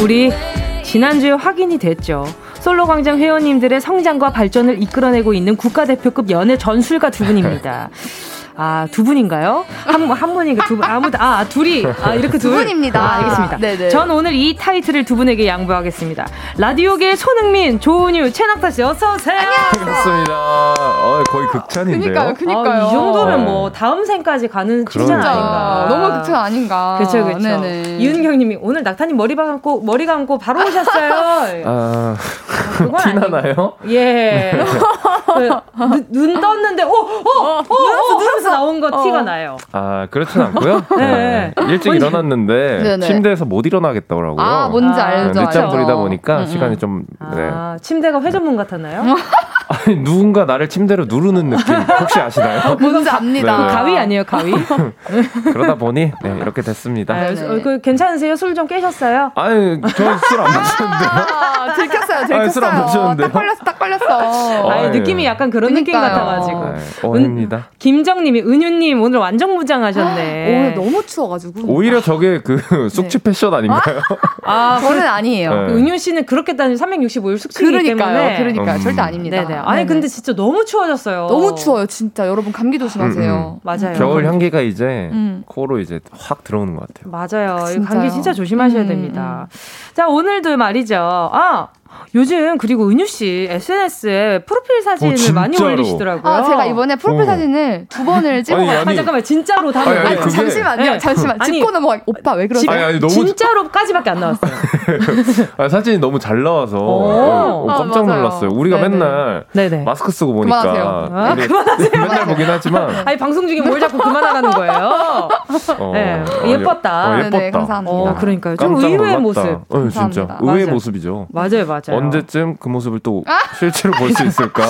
우리 지난주에 확인이 됐죠. 솔로광장 회원님들의 성장과 발전을 이끌어내고 있는 국가대표급 연애 전술가 두 분입니다. 아, 두 분인가요? 한, 한 분인가 두 분, 아무도, 아, 둘이. 아, 이렇게 두,
두 분입니다.
아, 알겠습니다.
네네.
전 오늘 이 타이틀을 두 분에게 양보하겠습니다. 라디오계 손흥민, 조은유, 최낙타 씨, 어서오세요.
반갑습니다. 어, 거의 극찬인데요.
그니까요, 그니까요.
아, 이 정도면
네.
뭐, 다음 생까지 가는 칭찬
진짜
아닌가.
너무 극찬 아닌가.
그쵸, 그쵸.
네네.
이은경 님이 오늘 낙타님 머리 감고, 머리 감고 바로 오셨어요.
아,
그건 아니고.
티나나요?
예. 그, 눈, 눈 떴는데, 어, 어, 어, 어, 하면서 나온 거 티가 나요.
아, 그렇진 않고요.
네.
네. 일찍 일어났는데
네네.
침대에서 못 일어나겠더라고요.
아, 뭔지
아,
알죠.
늦잠. 부리다 보니까
음, 음.
시간이 좀 네.
아, 침대가 회전문 같았나요?
아니 누군가 나를 침대로 누르는 느낌 혹시 아시나요?
뭔지 압니다.
네.
가위 아니에요, 가위?
그러다 보니 네, 이렇게 됐습니다.
아,
네네.
어, 그 괜찮으세요? 술 좀 깨셨어요?
아니 저술안 마셨는데요.
아, 들켰어요,
아니, 술안
들켰어요.
마셨는데요?
딱 걸렸어, 딱 걸렸어.
아니,
아유.
느낌이 약간 그런 느낌
그러니까요.
같아가지고.
네, 어입니다.
김정님이 은유님 오늘 완전 무장하셨네.
오늘 너무 추워가지고.
오히려 저게 그 숙취 패션 아닌가요?
아,
저는 아니에요.
네.
그 은유 씨는 그렇게 따지면 365일 숙취이기
그러니까요,
때문에.
그러니까요.
음.
절대 아닙니다.
네네. 아니
네네.
근데 진짜 너무 추워졌어요.
너무 추워요, 진짜. 여러분 감기 조심하세요.
음, 음.
맞아요.
겨울 향기가 이제
음.
코로 이제 확 들어오는 것 같아요.
맞아요. 이
진짜요.
감기 진짜 조심하셔야
음,
됩니다. 자, 오늘도 말이죠. 아, 요즘 그리고 은유 씨 SNS에 프로필 사진을
어,
많이? 올리시더라고요.
아, 제가 이번에 프로필
어.
사진을 두 번을.
아니,
아, 잠깐만 진짜로 다
아니, 아니,
아니,
그게-
잠시만요.
네.
잠시만.
아니,
짚고 넘어가. 오빠 왜 그러세요?
아니, 아니, 너무-
진짜로까지밖에 안 나왔어요.
아, 사진이 너무 잘 나와서
오.
어, 깜짝
아, 맞아요.
놀랐어요. 우리가
네네.
맨날
네네.
마스크 쓰고 보니까
그만하세요.
아,
우리 맨날 보긴 하지만
아니 방송 중에 뭘 자꾸 그만하라는 거예요.
어,
네,
어,
예뻤다.
어,
네네,
예뻤다.
감사합니다.
어, 그러니까요. 좀
깜짝
의외의
놀랐다.
모습.
어, 진짜
감사합니다.
의외의. 모습이죠.
맞아요, 맞아요.
언제쯤 그 모습을 또
아!
실제로 볼 수 있을까?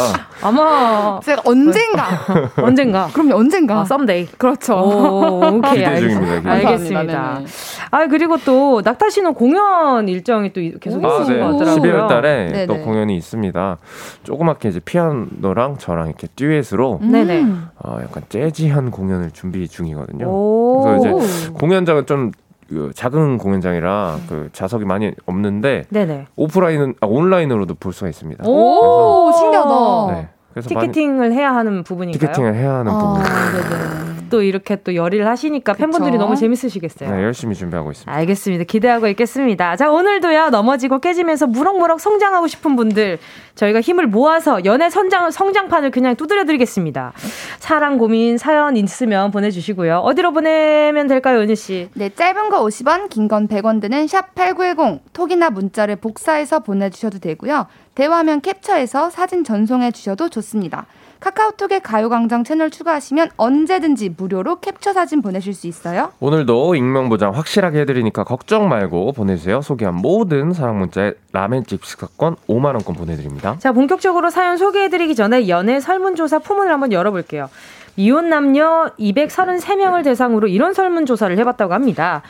아마
제가 언젠가.
언젠가.
그럼 언젠가.
아, 썸데이.
그렇죠.
오, 오케이.
기대
알겠-
중입니다, 기대.
알겠습니다.
감사합니다. 네네.
아, 그리고 또 낙타 씨는 공연 일정이 또 계속
오,
아,
있으신
네.
것 같더라고요.
12월 달에
네네.
또 공연이 있습니다. 조그맣게 이제 피아노랑 저랑 이렇게 듀엣으로
음.
네네.
어, 약간 재즈한 공연을 준비 중이거든요.
오.
그래서 이제 공연장은 좀 그, 작은 공연장이라 그 좌석이 많이 없는데
네네.
오프라인은 아, 온라인으로도 볼 수가 있습니다.
오, 신기하다.
네. 그래서 많이
티켓팅을 해야 하는 부분인가요?
티켓팅을 해야 하는 부분.
아, 네네.
또 이렇게 또 열의를 하시니까
그쵸.
팬분들이 너무 재밌으시겠어요.
네, 열심히 준비하고 있습니다.
알겠습니다. 기대하고 있겠습니다. 자, 오늘도요, 넘어지고 깨지면서 무럭무럭 성장하고 싶은 분들, 저희가 힘을 모아서 연애 성장, 성장판을 그냥 두드려 드리겠습니다. 사랑 고민, 사연 있으면 보내주시고요. 어디로 보내면 될까요, 은유씨?
네, 짧은 거 50원, 긴 건 100원 드는 샵8910 톡이나 문자를 복사해서 보내주셔도 되고요. 대화면 캡처해서 사진 전송해 주셔도 좋습니다. 카카오톡에 가요광장 채널 추가하시면 언제든지 무료로 캡처 사진 보내실 수 있어요.
오늘도 익명 보장 확실하게 해드리니까 걱정 말고 보내주세요. 소개한 모든 사랑 문자에 라멘집 식사권 5만 원권 보내드립니다.
자, 본격적으로 사연 소개해드리기 전에 연애 설문조사 포문을 한번 열어볼게요. 미혼 남녀 233명을 대상으로 이런 설문조사를 해봤다고 합니다.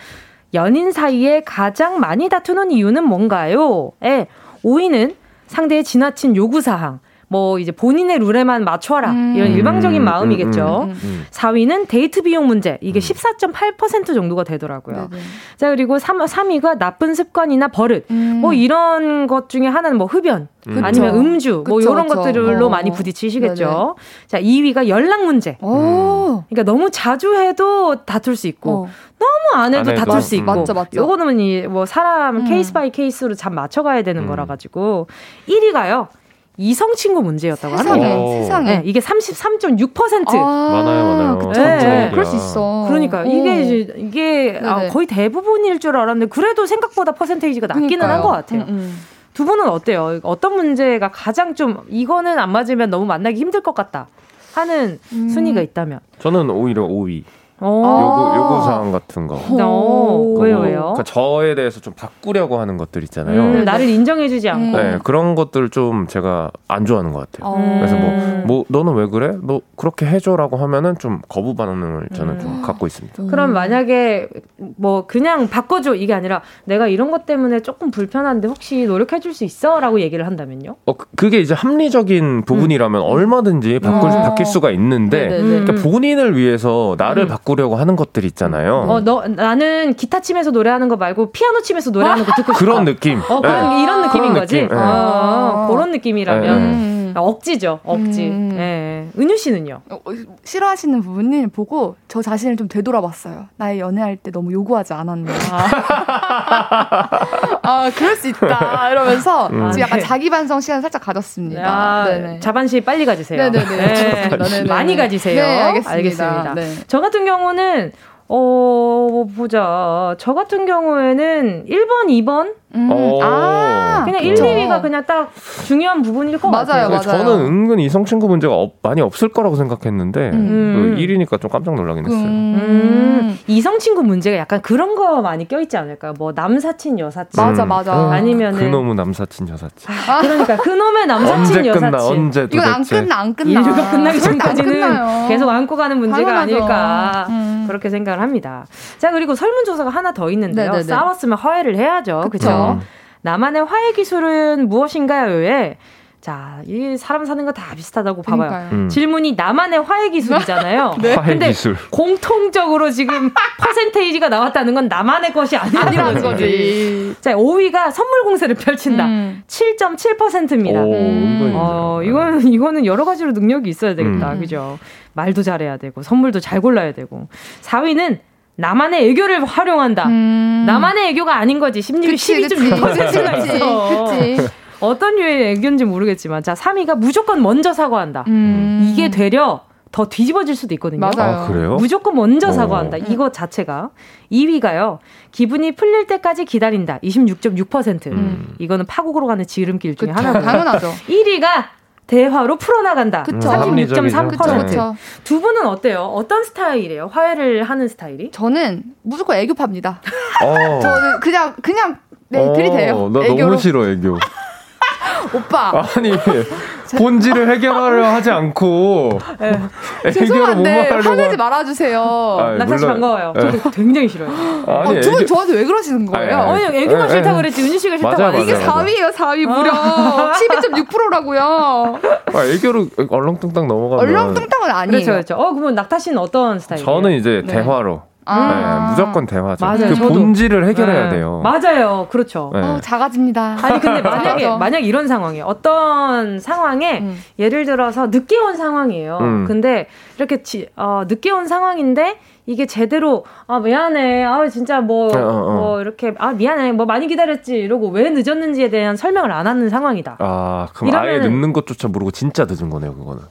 연인 사이에 가장 많이 다투는 이유는 뭔가요? 에, 5위는 상대의 지나친 요구사항. 뭐 이제 본인의 룰에만 맞춰라
음.
이런 일방적인
음,
마음이겠죠.
음, 음,
음.
4위는 데이트 비용 문제 이게
음.
14.8% 정도가 되더라고요.
네네.
자 그리고 3, 3위가 나쁜 습관이나 버릇
음.
뭐 이런 것 중에 하나는 뭐 흡연
음.
아니면. 음주 뭐
그쵸,
이런
그쵸.
것들로
어.
많이 부딪히시겠죠. 자 2위가 연락 문제.
오.
그러니까 너무 자주 해도 다툴 수 있고
어.
너무 안 해도
안 해도.
다툴 수 있고.
맞죠, 맞죠.
요거는 이 뭐 사람
음.
case by case로 잘 맞춰가야 되는
음.
거라 가지고 1위가요 이성 친구 문제였다고
세상에,
합니다.
오.
세상에.
네, 이게 33.6%.
아,
많아요, 많아요.
그쵸,
네.
그쵸. 그럴 수 있어.
그러니까
어.
이게 이제 이게 아. 거의 대부분일 줄 알았는데 그래도 생각보다 퍼센테이지가 낮기는 한 것 같아요.
음, 음.
두 분은 어때요? 어떤 문제가 가장 좀 이거는 안 맞으면 너무 만나기 힘들 것 같다 하는
음.
순위가 있다면?
저는 오히려 5위.
어.
요구, 요구 사항 같은 거.
어, 왜요, 왜요?
그러니까 저에 대해서 좀 바꾸려고 하는 것들 있잖아요.
음, 나를 인정해주지 않고.
음.
네, 그런 것들 좀 제가 안 좋아하는 것 같아요.
어.
그래서 뭐,
음.
뭐, 너는 왜 그래? 너 그렇게 해줘라고 하면은 좀 거부 반응을 저는 좀 갖고 있습니다.
그럼 만약에 뭐 그냥 바꿔줘 이게 아니라 내가 이런 것 때문에 조금 불편한데 혹시 노력해줄 수 있어라고 얘기를 한다면요?
어, 그- 그게 이제 합리적인 부분이라면 얼마든지 바꿀,
어.
바뀔 수가 있는데,
네네네.
음.
그러니까 본인을 위해서 나를
음.
바꾸려고 하는 것들 있잖아요.
어, 너 나는 기타 치면서 노래하는 거 말고 피아노 치면서 노래하는 거 듣고 싶어.
그런 느낌.
어, 그런
네.
이런 느낌인
그런
거지.
느낌, 네.
어, 그런 느낌이라면
네.
음.
아, 억지죠, 억지. 음. 예. 은유 씨는요? 어, 어,
싫어하시는 부분을 보고 저 자신을 좀 되돌아봤어요. 나의 연애할 때 너무 요구하지 않았나. 아, 그럴 수 있다. 이러면서 음. 지금 약간 네. 자기 반성 시간 살짝 가졌습니다. 아.
자반시 빨리 가지세요.
네네네. 네.
네. 많이 가지세요.
네, 알겠습니다.
알겠습니다. 네. 저 같은 경우는 어, 보자. 저 같은 경우에는 1번, 2번? 음. 아, 그냥 1, 2위가 그냥 딱 중요한 부분일 것
맞아요,
같아요.
맞아요.
저는 은근 이성 친구 문제가 없, 많이 없을 거라고 생각했는데 음. 1위니까 좀 깜짝 놀라긴 했어요. 음.
음. 이성 친구 문제가 약간 그런 거 많이 껴 있지 않을까요? 뭐 남사친, 여사친.
맞아, 맞아. 음.
아니면은
그놈의 남사친, 여사친.
아, 그러니까 그놈의 남사친,
언제
여사친.
끝나, 언제 도대체.
이건 안 끝나, 안 끝나.
인류가 끝나기 전까지는 계속 안고 가는 문제가 당연하죠. 아닐까. 음. 그렇게 생각을 합니다. 자, 그리고 설문조사가 하나 더 있는데요. 네네네. 싸웠으면 화해를 해야죠. 그렇죠? 나만의 화해 기술은 무엇인가요?에 자, 이 사람 사는 거 다 비슷하다고 봐봐요. 음. 질문이 나만의 화해 기술이잖아요. 네. 화해 근데 기술. 공통적으로 지금 퍼센테이지가 나왔다는 건 나만의 것이 아니라는 거지. 자, 5위가 선물 공세를 펼친다. 음. 7.7%입니다. 오, 음. 어, 이거는 이거는 여러 가지로 능력이 있어야 되겠다. 음. 그죠? 말도 잘해야 되고 선물도 잘 골라야 되고. 4위는 나만의 애교를 활용한다. 음. 나만의 애교가 아닌 거지. 16, 12.6%가 있어. 그치. 어떤 류의 애교인지 모르겠지만. 자, 3위가 무조건 먼저 사과한다. 음. 이게 되려 더 뒤집어질 수도 있거든요.
맞아요.
아, 그래요?
무조건 먼저 어. 사과한다. 오. 이것 자체가. 2위가요. 기분이 풀릴 때까지 기다린다. 26.6%. 음. 이거는 파국으로 가는 지름길 중에 하나고
당연하죠.
1위가 대화로 풀어나가다. 그쵸. 36.3%.
음,
두 분은 어때요? 어떤 스타일이에요? 화해를 하는 스타일이?
저는 무조건 애교파입니다. 어. 저는 그냥, 그냥, 네, 들이대요.
어, 나 애교로. 너무 싫어, 애교.
오빠.
아니, 본질을 해결하려 하지 않고 네.
죄송한데 화내지 말아주세요.
아, 낙사 씨 반가워요. 네. 저도 굉장히 싫어요.
아니, 아, 두 분 저한테 왜 그러시는 거예요?
아니, 아니 애교가 네, 싫다고 그랬지 은지 씨가 싫다고 맞아,
이게 4위예요 4위 무려 12.6%라고요.
아, 애교로 얼렁뚱땅 넘어가면
얼렁뚱땅은 아니에요.
그렇죠, 그렇죠. 어 그러면 낙타 씨는 어떤 스타일이에요?
저는 이제 네. 대화로. 아~ 네, 무조건 대화죠. 맞아요. 그 저도. 본질을 해결해야 네. 돼요.
맞아요. 그렇죠.
네. 어, 작아집니다.
아니 근데 만약에 만약 이런 상황이 어떤 상황에 음. 예를 들어서 늦게 온 상황이에요. 음. 근데 이렇게 지, 어, 늦게 온 상황인데 이게 제대로 아 미안해 아 진짜 뭐뭐 어, 어. 뭐 이렇게 아 미안해 뭐 많이 기다렸지 이러고 왜 늦었는지에 대한 설명을 안 하는 상황이다.
아 그럼 아예 늦는 것조차 모르고 진짜 늦은 거네요 그거는.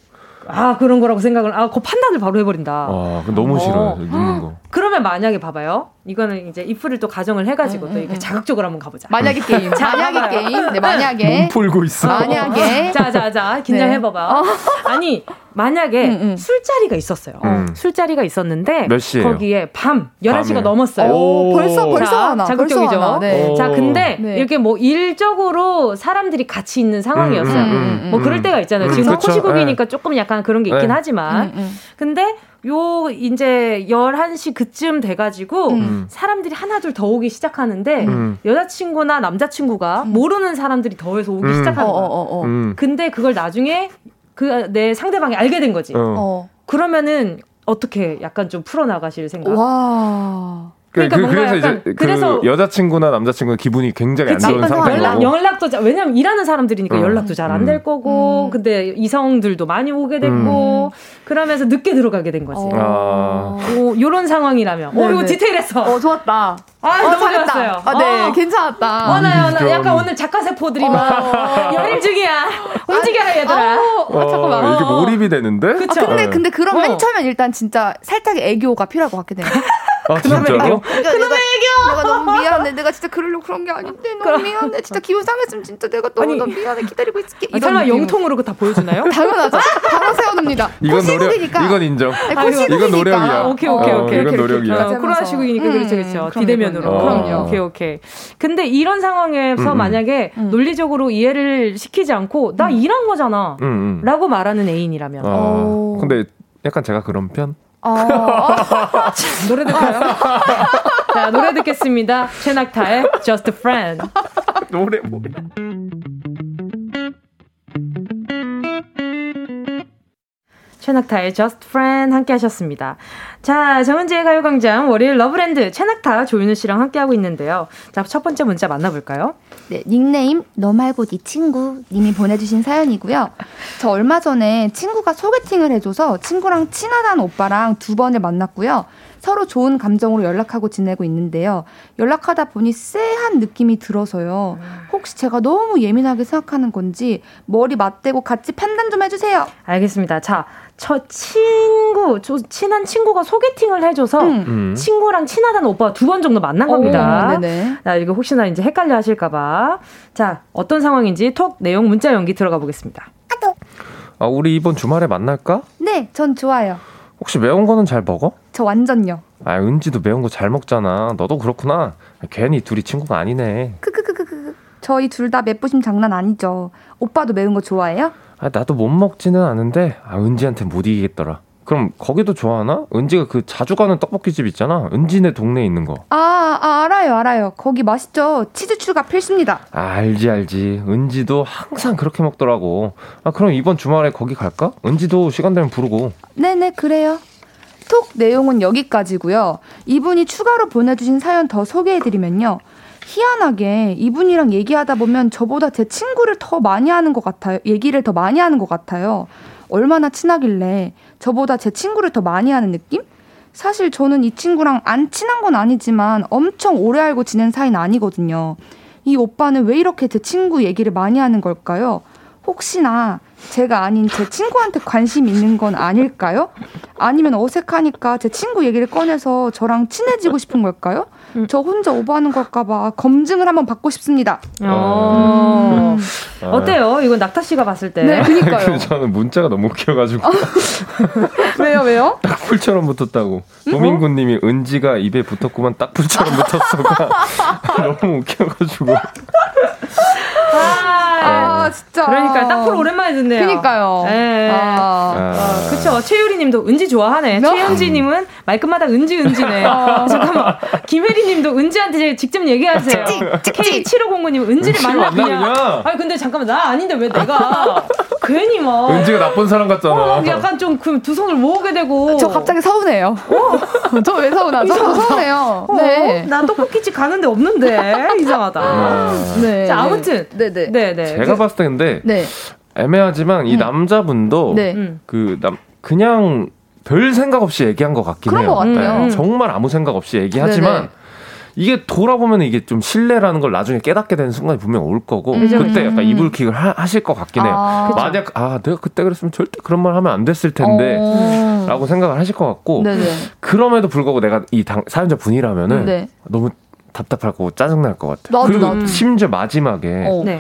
아 그런 거라고 생각을 아 그 판단을 바로 해버린다.
아 너무 싫어요 어. 는 거.
그러면 만약에 봐봐요. 이거는 이제 이프를 또 가정을 해가지고 음, 또 이렇게 음. 자극적으로 한번 가보자.
만약에 게임. 만약에 게임. 네 만약에.
몸 풀고 있어.
만약에.
자 자 자 긴장해봐봐. 네. 어. 아니 만약에 음, 음. 술자리가 있었어요. 음. 술자리가 있었는데
몇 시에요? 거기에
밤 11시가 넘었어요.
오, 벌써 벌써 자, 하나.
자극적이죠.
벌써
네. 자, 근데 네. 이렇게 뭐 일적으로 사람들이 같이 있는 상황이었어요. 음, 뭐 그럴 때가 있잖아요. 지금 그쵸? 코시국이니까 네. 조금 약간 그런 게 있긴 네. 하지만 근데 요 이제 11시 그쯤 돼 가지고 음. 사람들이 하나둘 더 오기 시작하는데 음. 여자친구나 남자친구가 음. 모르는 사람들이 더해서 오기 시작하는 거야. 어, 어, 어. 근데 그걸 나중에 그 내 상대방이 알게 된 거지. 어. 어. 그러면은 어떻게 약간 좀 풀어 나가실 생각?
와.
그러니까 그, 래서 이제 그 그래서 여자친구나 남자친구 기분이 굉장히 그치, 안 좋은 상태고
연락, 연락도 왜냐면 일하는 사람들이니까 어. 연락도 잘 안될 음. 거고 음. 근데 이성들도 많이 오게 됐고 음. 그러면서 늦게 들어가게 된 거지. 어. 오, 요런 상황이라면. 네, 오 이거 네. 디테일했어.
어 좋았다.
아, 어, 너무 잘했다. 좋았어요.
아, 네, 어. 괜찮았다.
원아요, 나 약간 오늘 작가 세포들이 막 열일 중이야. 움직여라 얘들아.
어, 아, 잠깐만.
이게 몰입이 되는데?
그쵸? 아, 근데 근데 그럼 맨 처음엔 일단 진짜 살짝 애교가 필요할 것 같긴 해요.
아, 그놈의 애교.
그러니까 그놈의 애교. 내가 너무 미안해. 내가 진짜 그러려고 그런 게 아닌데 너무 미안해. 진짜 기분 상했으면 진짜 내가 너무 아니, 미안해. 기다리고 있을게.
아, 설마 영통으로 그거 다 보여주나요?
당연하죠. 바로 세워놓습니다.
이건 노력. 이건 인정. 아니, 이건 노력이야.
오케이 오케이
어,
오케이.
이건 노력이야.
어, 코로나 시국이니까 음, 그렇죠 그렇죠. 비대면으로.
어. 그럼요.
오케이 오케이. 근데 이런 상황에서 음, 만약에 음. 논리적으로 이해를 시키지 않고 나 음. 일한 거잖아. 음, 라고 말하는 애인이라면.
어. 근데 약간 제가 그런 편? 어.
노래 듣까요? 자, 노래 듣겠습니다. 최낙타의 Just a Friend.
노래 뭐야?
최낙타의 Just Friend 함께 하셨습니다. 자, 정은지의 가요광장 월요일 러브랜드 최낙타 조은유 씨랑 함께하고 있는데요. 자, 첫 번째 문자 만나볼까요?
네, 닉네임 너 말고 네 친구 님이 보내주신 사연이고요. 저 얼마 전에 친구가 소개팅을 해줘서 친구랑 친하다는 오빠랑 두 번을 만났고요. 서로 좋은 감정으로 연락하고 지내고 있는데요. 연락하다 보니 쎄한 느낌이 들어서요. 혹시 제가 너무 예민하게 생각하는 건지 머리 맞대고 같이 판단 좀 해주세요.
알겠습니다. 자, 저 친구, 저 친한 친구가 소개팅을 해줘서 음. 음. 친구랑 친하다는 오빠가 두 번 정도 만난 겁니다. 자, 이거 혹시나 이제 헷갈려 하실까봐. 자, 어떤 상황인지 톡 내용 문자 연기 들어가 보겠습니다.
아, 우리 이번 주말에 만날까?
네, 전 좋아요.
혹시 매운 거는 잘 먹어?
저 완전요.
아, 은지도 매운 거 잘 먹잖아. 너도 그렇구나. 괜히 둘이 친구가 아니네.
크크크크크. 저희 둘 다 맵부심 장난 아니죠. 오빠도 매운 거 좋아해요?
아, 나도 못 먹지는 않은데 아, 은지한테 못 이기겠더라. 그럼 거기도 좋아하나? 은지가 그 자주 가는 떡볶이집 있잖아. 은지네 동네에 있는 거.
아, 아 알아요, 알아요. 거기 맛있죠. 치즈 추가 필수입니다.
아, 알지, 알지. 은지도 항상 그렇게 먹더라고. 아, 그럼 이번 주말에 거기 갈까? 은지도 시간 되면 부르고.
네네, 그래요. 톡 내용은 여기까지고요. 이분이 추가로 보내주신 사연 더 소개해드리면요. 희한하게 이분이랑 얘기하다 보면 저보다 제 친구를 더 많이 하는 것 같아요. 얘기를 더 많이 하는 것 같아요. 얼마나 친하길래 저보다 제 친구를 더 많이 하는 느낌? 사실 저는 이 친구랑 안 친한 건 아니지만 엄청 오래 알고 지낸 사이는 아니거든요. 이 오빠는 왜 이렇게 제 친구 얘기를 많이 하는 걸까요? 혹시나 제가 아닌 제 친구한테 관심 있는 건 아닐까요? 아니면 어색하니까 제 친구 얘기를 꺼내서 저랑 친해지고 싶은 걸까요? 음. 저 혼자 오버하는 걸까봐 검증을 한번 받고 싶습니다.
어. 음. 어때요? 이건 낙타 씨가 봤을 때.
네, 그니까요.
저는 문자가 너무 웃겨가지고.
왜요, 왜요?
딱 풀처럼 붙었다고. 도민구 님이 은지가 입에 붙었구만 딱 풀처럼 붙었어가 너무 웃겨가지고.
아, 아, 진짜.
그러니까 딱풀 오랜만에 듣네요.
그니까요. 네. 아.
아. 그쵸. 최유리 님도 은지 좋아하네. 너? 최현지 님은 말끝마다 은지 은지네. 아. 잠깐만. 김혜리 님도 은지한테 직접 얘기하세요. K7509님 은지를 만나 그냥. 아니 근데 잠깐만 나 아닌데 왜 내가 괜히 막
은지가 나쁜 사람 같잖아. 어,
약간 좀 그 두 손을 모으게 되고.
저 갑자기 서운해요. 어? 저왜 서운하죠? 저 서운해요. 어? 네.
나 떡볶이집 가는데 없는데 이상하다. 아. 네. 자 아무튼
네네.
네 네. 네.
제가 봤을 때 근데 네. 애매하지만 이 음. 남자분도 네. 그남 그냥 별 생각 없이 얘기한 것 같긴
그런
해요.
것 같아요.
네. 정말 아무 생각 없이 얘기하지만 네네. 이게 돌아보면 이게 좀 신뢰라는 걸 나중에 깨닫게 되는 순간이 분명 올 거고 그쵸, 그때 약간 이불킥을 하, 실것 같긴 해요. 아, 만약 아 내가 그때 그랬으면 절대 그런 말 하면 안 됐을 텐데라고 어. 생각을 하실 것 같고 네네. 그럼에도 불구하고 내가 이 당, 사연자 분이라면은 네. 너무 답답할 거고 짜증 날 것 같아 요. 나도, 그리고 나도. 심지어 마지막에 어. 네.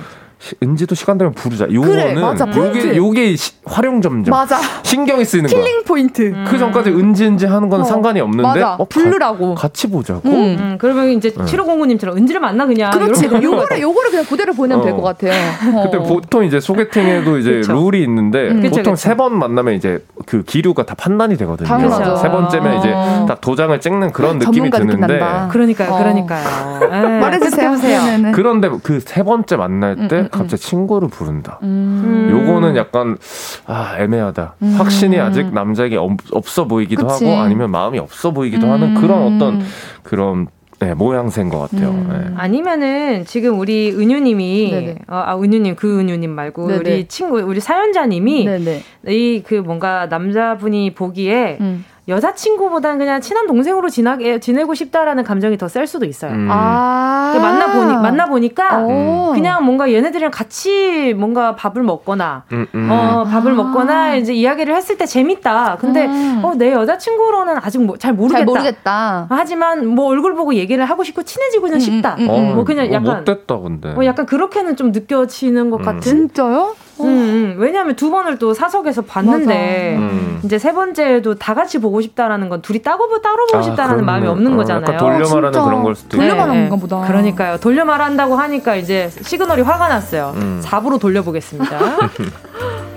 은지도 시간 되면 부르자. 요거는 그래, 요게 요게 시, 활용 점점 맞아. 신경이 쓰이는
거야. killing 포인트. 음.
그 전까지 은지 은지 하는 건 어. 상관이 없는데
맞아. 어, 부르라고.
가, 같이 보자고.
음. 음. 그러면 이제 네. 7509님처럼 은지를 만나 그냥.
그렇지. 요거를 요거를 그냥 그대로 보내면 어. 될것 같아요.
그때 보통 이제 소개팅에도 이제 그쵸. 룰이 있는데 음. 보통 세 번 만나면 이제 그 기류가 다 판단이 되거든요. 당연하죠. 세 번째면 이제 어. 딱 도장을 찍는 그런 느낌이 드는데.
그러니까요. 어. 그러니까요.
말해주세요.
그런데 그 세 번째 만날 때 갑자기 친구를 친구를 부른다. 음. 요거는 약간 아 애매하다. 음. 확신이 아직 남자에게 없, 어 보이기도 그치. 하고 아니면 마음이 없어 보이기도 음. 하는 그런 어떤 그런 네, 모양새인 것 같아요. 음. 네.
아니면은 지금 우리 은유님이 어, 아 은유님 그 은유님 말고 네네. 우리 친구 우리 사연자님이 이 그 뭔가 남자분이 보기에 음. 여자친구보다는 그냥 친한 동생으로 지나게, 지내고 싶다라는 감정이 더 셀 수도 있어요. 음. 아~ 만나 보니 만나 보니까 음. 그냥 뭔가 얘네들이랑 같이 뭔가 밥을 먹거나 음, 음. 어 밥을 아~ 먹거나 이제 이야기를 했을 때 재밌다. 근데 음. 어내 여자친구로는 아직 뭐, 잘 모르겠다. 잘
모르겠다.
하지만 뭐 얼굴 보고 얘기를 하고 싶고 친해지고는 음, 싶다.
어, 뭐 그냥 약간 못됐다 근데.
뭐 약간 그렇게는 좀 느껴지는 것 같은.
진짜요?
음, 음, 왜냐하면 두 번을 또 사석에서 봤는데 음. 이제 세 번째도 다 같이 보고 싶다라는 건 둘이 따로 따로 보고 아, 싶다라는 마음이 없는 어, 거잖아요.
돌려 말하는 그런 걸 수도
돌려 말하는 네, 보다.
그러니까요. 돌려 말한다고 하니까 이제 시그널이 화가 났어요. 음. 4부로 돌려보겠습니다.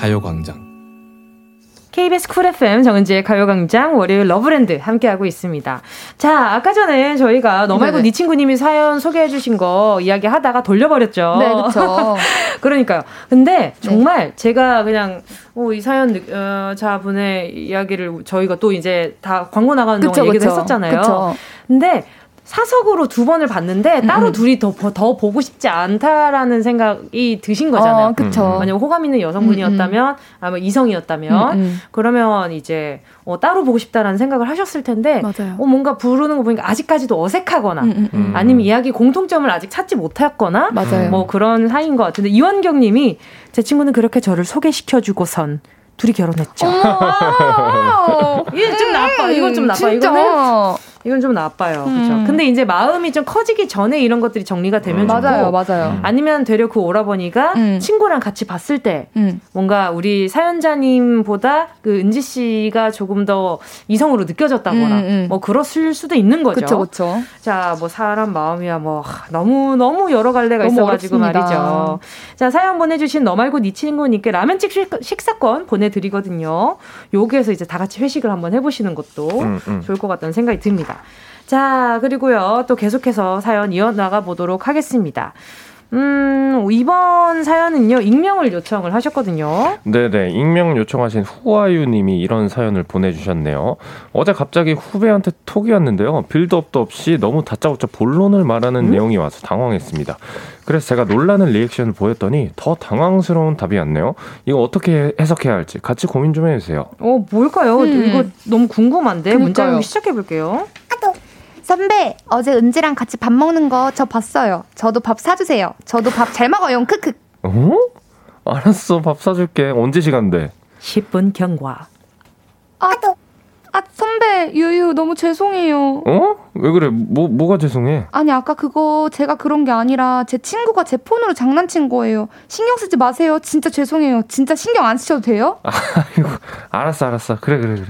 가요광장
KBS 쿨 FM 정은지의 가요광장 월요일 러브랜드 함께하고 있습니다. 자, 아까 전에 저희가 너 말고 네네. 네 친구님이 사연 소개해주신 거 이야기 하다가 돌려버렸죠.
네, 그렇죠.
그러니까요. 근데 네. 정말 네. 제가 그냥 어, 이 사연 어, 자분의 이야기를 저희가 또 이제 다 광고 나가는 그쵸, 동안 얘기도 그쵸. 했었잖아요. 그쵸. 근데 사석으로 두 번을 봤는데 따로 음. 둘이 더, 더 보고 싶지 않다라는 생각이 드신 거잖아요. 어,
그쵸.
음. 만약 호감 있는 여성분이었다면, 음, 음. 아니면 이성이었다면, 음, 음, 그러면 이제 어, 따로 보고 싶다라는 생각을 하셨을 텐데,
맞아요.
어, 뭔가 부르는 거 보니까 아직까지도 어색하거나, 아니면 이야기 공통점을 아직 찾지 못했거나,
맞아요.
뭐 그런 사이인 것 같은데, 이원경 님이 제 친구는 그렇게 저를 소개시켜주고선 둘이 결혼했죠. 이게 좀 나빠. 이건 좀 나빠.
진짜.
이거는 이건 좀 나빠요. 음. 그렇죠. 근데 이제 마음이 좀 커지기 전에 이런 것들이 정리가 되면 음. 좋고
맞아요, 맞아요.
아니면 되려 그 오라버니가 음. 친구랑 같이 봤을 때 음. 뭔가 우리 사연자님보다 그 은지 씨가 조금 더 이성으로 느껴졌다거나 음, 음. 뭐 그렇을 수도 있는 거죠.
그렇죠, 그렇죠.
자, 뭐 사람 마음이야 뭐 너무 너무 여러 갈래가 너무 있어 가지고 어렵습니다. 말이죠. 자, 사연 보내 주신 너 말고 네 친구님께 라면집 식사권 보내 드리거든요. 여기에서 이제 다 같이 회식을 한번 해보시는 것도 좋을 것 같다는 생각이 듭니다. 자, 그리고요. 또 계속해서 사연 이어나가 보도록 하겠습니다. 음, 이번 사연은요, 익명을 요청을 하셨거든요.
네네, 익명 요청하신 후아유 님이 이런 사연을 보내주셨네요. 어제 갑자기 후배한테 톡이 왔는데요. 빌드업도 없이 너무 다짜고짜 본론을 말하는 음? 내용이 와서 당황했습니다. 그래서 제가 놀라는 리액션을 보였더니 더 당황스러운 답이 왔네요. 이거 어떻게 해석해야 할지 같이 고민 좀 해주세요.
어, 뭘까요? 음. 이거 너무 궁금한데. 문자 시작해볼게요.
선배, 어제 은지랑 같이 밥 먹는 거 저 봤어요. 저도 밥 사주세요. 저도 밥 잘 먹어요. 크크.
어? 알았어. 밥 사줄게. 언제 시간 돼?
10분 경과.
아, 아, 선배, 유유, 너무 죄송해요.
어? 왜 그래? 뭐, 뭐가 죄송해?
아니, 아까 그거 제가 그런 게 아니라 제 친구가 제 폰으로 장난친 거예요. 신경 쓰지 마세요. 진짜 죄송해요. 진짜 신경 안 쓰셔도 돼요?
아이고, 알았어, 알았어. 그래, 그래, 그래.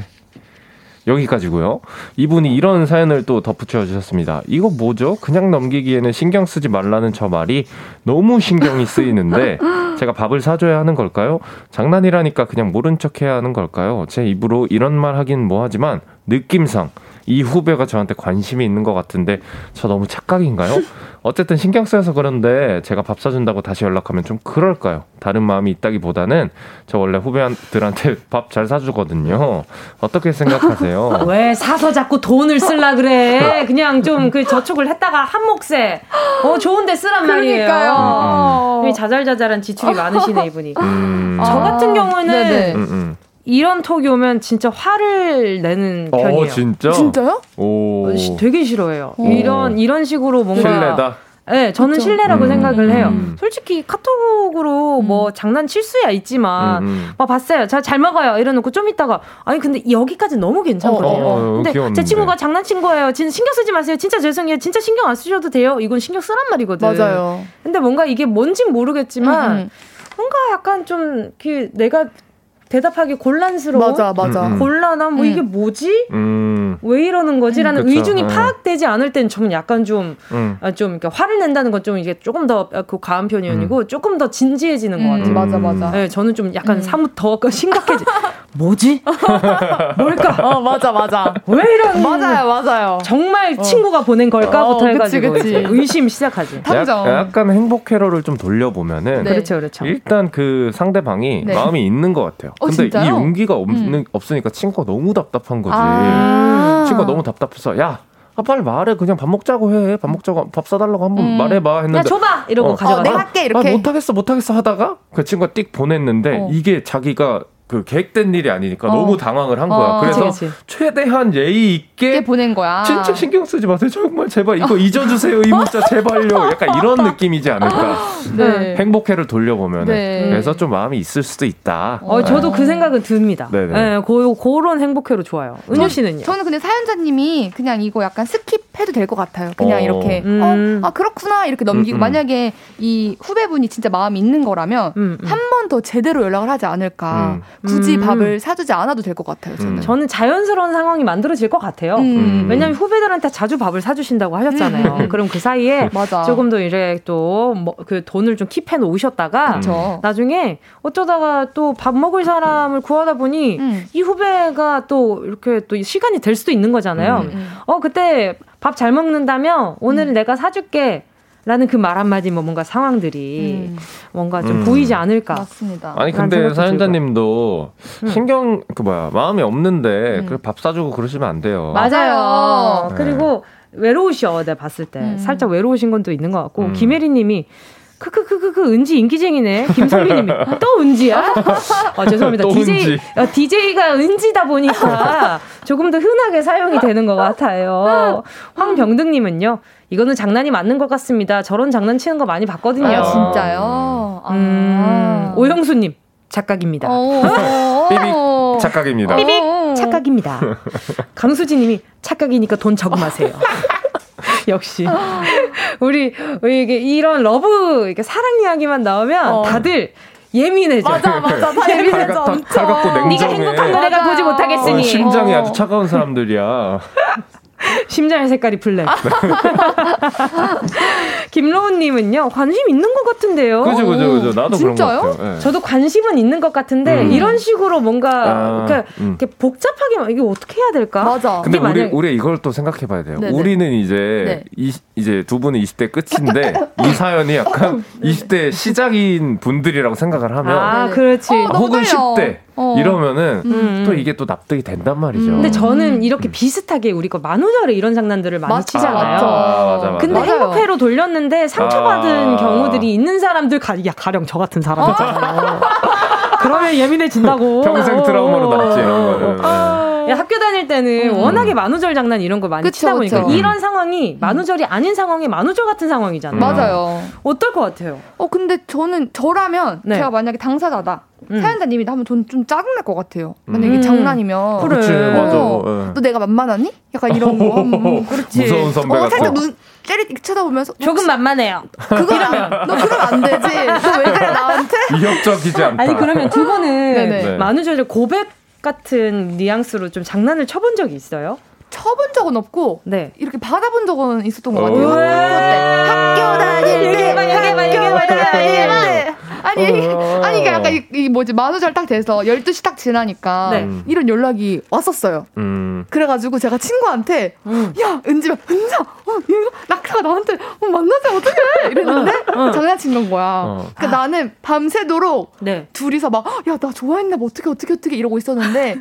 여기까지고요. 이분이 이런 사연을 또 덧붙여 주셨습니다. 이거 뭐죠? 그냥 넘기기에는 신경 쓰지 말라는 저 말이 너무 신경이 쓰이는데 제가 밥을 사줘야 하는 걸까요? 장난이라니까 그냥 모른 척 해야 하는 걸까요? 제 입으로 이런 말 하긴 뭐하지만 느낌상 이 후배가 저한테 관심이 있는 것 같은데 저 너무 착각인가요? 어쨌든 신경 쓰여서 그런데 제가 밥 사준다고 다시 연락하면 좀 그럴까요? 다른 마음이 있다기보다는 저 원래 후배들한테 밥 잘 사주거든요. 어떻게 생각하세요?
왜 사서 자꾸 돈을 쓸라 그래? 그냥 좀 그 저축을 했다가 한 몫에 어 좋은데 쓰란 말이에요.
그러니까요.
음, 음. 자잘자잘한 지출이 많으시네 이분이. 음. 저 같은 경우는 음, 음. 이런 톡이 오면 진짜 화를 내는 어, 편이에요.
진짜?
진짜요?
오.
되게 싫어해요. 오. 이런 이런 식으로 뭔가
신뢰다.
네, 저는 그쵸? 신뢰라고 음, 생각을 해요. 음. 솔직히 카톡으로 음. 뭐 장난칠 수야 있지만, 음, 음. 막 봤어요. 저잘 먹어요. 이래놓고 좀 있다가, 아니, 근데 여기까지 너무 괜찮거든요. 어, 어, 근데 귀여웠는데. 제 친구가 장난친 거예요. 진짜 신경 쓰지 마세요. 진짜 죄송해요. 진짜 신경 안 쓰셔도 돼요. 이건 신경 쓰란 말이거든.
맞아요.
근데 뭔가 이게 뭔진 모르겠지만, 뭔가 약간 좀, 그, 내가 대답하기 곤란스러워.
맞아, 맞아.
음. 곤란함, 뭐 음. 이게 뭐지? 음. 왜 이러는 거지라는 음, 의중이 어. 파악되지 않을 땐좀 약간 좀, 음. 아, 좀, 그러니까 화를 낸다는 건 좀 이게 조금 더 그 과한 편이 아니고 음. 조금 더 진지해지는 것 같아요.
맞아, 맞아.
네, 저는 좀 약간 사뭇 더 심각해지. 뭐지? 뭘까?
어, 맞아, 맞아.
왜 이런?
맞아요, 맞아요.
정말 어. 친구가 보낸 걸까부터
어,
해가지고
그치, 그치.
의심 시작하지.
탐정.
약간 행복 회로를 좀 돌려보면은.
네. 그렇죠, 그렇죠.
일단 그 상대방이 네. 마음이 있는 것 같아요.
어,
근데
진짜요?
이 용기가 없는, 음. 없으니까 친구가 너무 답답한 거지. 아~ 친구가 너무 답답해서 야 아, 빨리 말해. 그냥 밥 먹자고 해. 밥 먹자고, 밥 사달라고 한번 음. 말해봐. 했는데. 야,
줘봐! 이러고 어, 가져가. 어,
내가 할게. 이렇게.
아, 못하겠어, 못하겠어 하다가 그 친구가 띡 보냈는데 어. 이게 자기가 그 계획된 일이 아니니까 어. 너무 당황을 한 거야. 어. 그래서 그치, 그치. 최대한 예의 있게
보낸 거야.
진짜 신경 쓰지 마세요. 정말 제발 이거 잊어주세요. 이 문자 제발요. 약간 이런 느낌이지 않을까. 네. 행복해를 돌려보면 네. 그래서 좀 마음이 있을 수도 있다.
어, 네. 저도 그 생각은 듭니다. 네네. 네, 고, 그런 행복해로 좋아요. 은유 씨는요?
저는 근데 사연자님이 그냥 이거 약간 skip해도 될 것 같아요. 그냥 어. 이렇게 음. 어, 아 그렇구나 이렇게 넘기고 음, 음. 만약에 이 후배분이 진짜 마음이 있는 거라면 음, 음. 한번 더 제대로 연락을 하지 않을까. 음. 굳이 음. 밥을 사주지 않아도 될 것 같아요. 저는.
음. 저는 자연스러운 상황이 만들어질 것 같아요. 음. 왜냐하면 후배들한테 자주 밥을 사주신다고 하셨잖아요. 음. 그럼 그 사이에 조금 더 이제 또그 돈을 좀 킵해 놓으셨다가 그쵸. 나중에 어쩌다가 또 밥 먹을 사람을 구하다 보니 음. 이 후배가 또 이렇게 또 시간이 될 수도 있는 거잖아요. 음. 어 그때 밥 잘 먹는다면 오늘 내가 사줄게. 라는 그 말 한마디 뭐 뭔가 상황들이 음. 뭔가 좀 음. 보이지 않을까.
맞습니다.
아니 근데 사연자님도 음. 신경 그 뭐야 마음이 없는데 음. 그밥 사주고 그러시면 안 돼요.
맞아요. 네. 그리고 외로우셔 내가 봤을 때 음. 살짝 외로우신 건 또 있는 것 같고 음. 김혜리님이 크크크크크 은지 인기쟁이네. 김성민님이 또 은지야? 어, 죄송합니다. DJ 어, DJ가 은지다 보니까 조금 더 흔하게 사용이 되는 것 같아요. 황병등님은요. 이거는 장난이 맞는 것 같습니다. 저런 장난치는 거 많이 봤거든요. 아,
진짜요?
음, 아. 오영수님 착각입니다.
삐빅 착각입니다.
삐빅 착각입니다. 강수진님이 착각이니까 돈 저금하세요. 역시 우리 이게 이런 love 이렇게 사랑 이야기만 나오면 어. 다들 예민해져.
맞아, 맞아. 다 예민해져.
냉정해.
네가 행복한 거 내가 보지 못하겠으니. 어,
심장이 어. 아주 차가운 사람들이야.
심장의 색깔이 블랙. 김로운님은요 관심 있는 것 같은데요.
그죠 그죠 그죠. 나도 진짜요? 그런 것 같아요.
네. 저도 관심은 있는 것 같은데 음. 이런 식으로 뭔가 아, 그러니까 음. 이렇게 복잡하게 이게 어떻게 해야 될까?
맞아.
근데 우리 만약... 우리 이걸 또 생각해봐야 돼요. 네네. 우리는 이제 네. 이, 이제 두 분은 20대 끝인데 이 사연이 약간 20대 시작인 분들이라고 생각을 하면
아 그렇지. 어,
혹은 10대 어. 이러면은 음. 또 이게 또 납득이 된단 말이죠. 음.
근데 저는 이렇게 음. 비슷하게 우리 거 만우절에 이런 장난들을 많이 맞아. 치잖아요. 맞아. 맞아, 근데 맞아요. 행복회로 돌렸는 데 상처받은 아. 경우들이 있는 사람들 가, 야 가령 저 같은 사람이잖아요. 그러면 예민해진다고.
평생 트라우마로 남지 이런 거는.
아. 야, 학교 다닐 때는 음. 워낙에 만우절 장난 이런 거 많이 그쵸, 치다 보니까 그쵸. 이런 상황이 만우절이 아닌 상황이 만우절 같은 상황이잖아요.
맞아요.
어떨 것 같아요?
어 근데 저는 저라면 네. 제가 만약에 당사자다. 음. 사연자님이 하면 전좀 짜증날 것 같아요. 만약에 음. 장난이면.
그래. 그치, 맞아.
어, 네. 너 내가 만만하니? 약간 이런 거. 음,
그렇지. 무서운 선배 어,
살짝 눈 째리 쳐다보면서
조금 만만해요.
그거라면 너 그러면 안 되지. 너 왜 그래 나한테?
위협적이지 않다.
아니 그러면 두 분은 네. 만우절에 고백 같은 뉘앙스로 좀 장난을 쳐본 적이 있어요?
쳐본 적은 없고 네. 이렇게 받아본 적은 있었던 것 같아요. 학교 다닐 때 얘기해봐 얘 아니 어. 아니 이게 약간 이, 이 뭐지 만우절 딱 돼서 12시 딱 지나니까 네. 이런 연락이 왔었어요. 음. 그래가지고 제가 친구한테 음. 야 은지야 은자 어, 이거 낙타가 나한테 어, 만나자 어떡해 이랬는데 어. 장난친 건 거야. 어. 그러니까 나는 밤새도록 네. 둘이서 막 야 나 좋아했나 뭐 어떻게 어떻게 어떻게 이러고 있었는데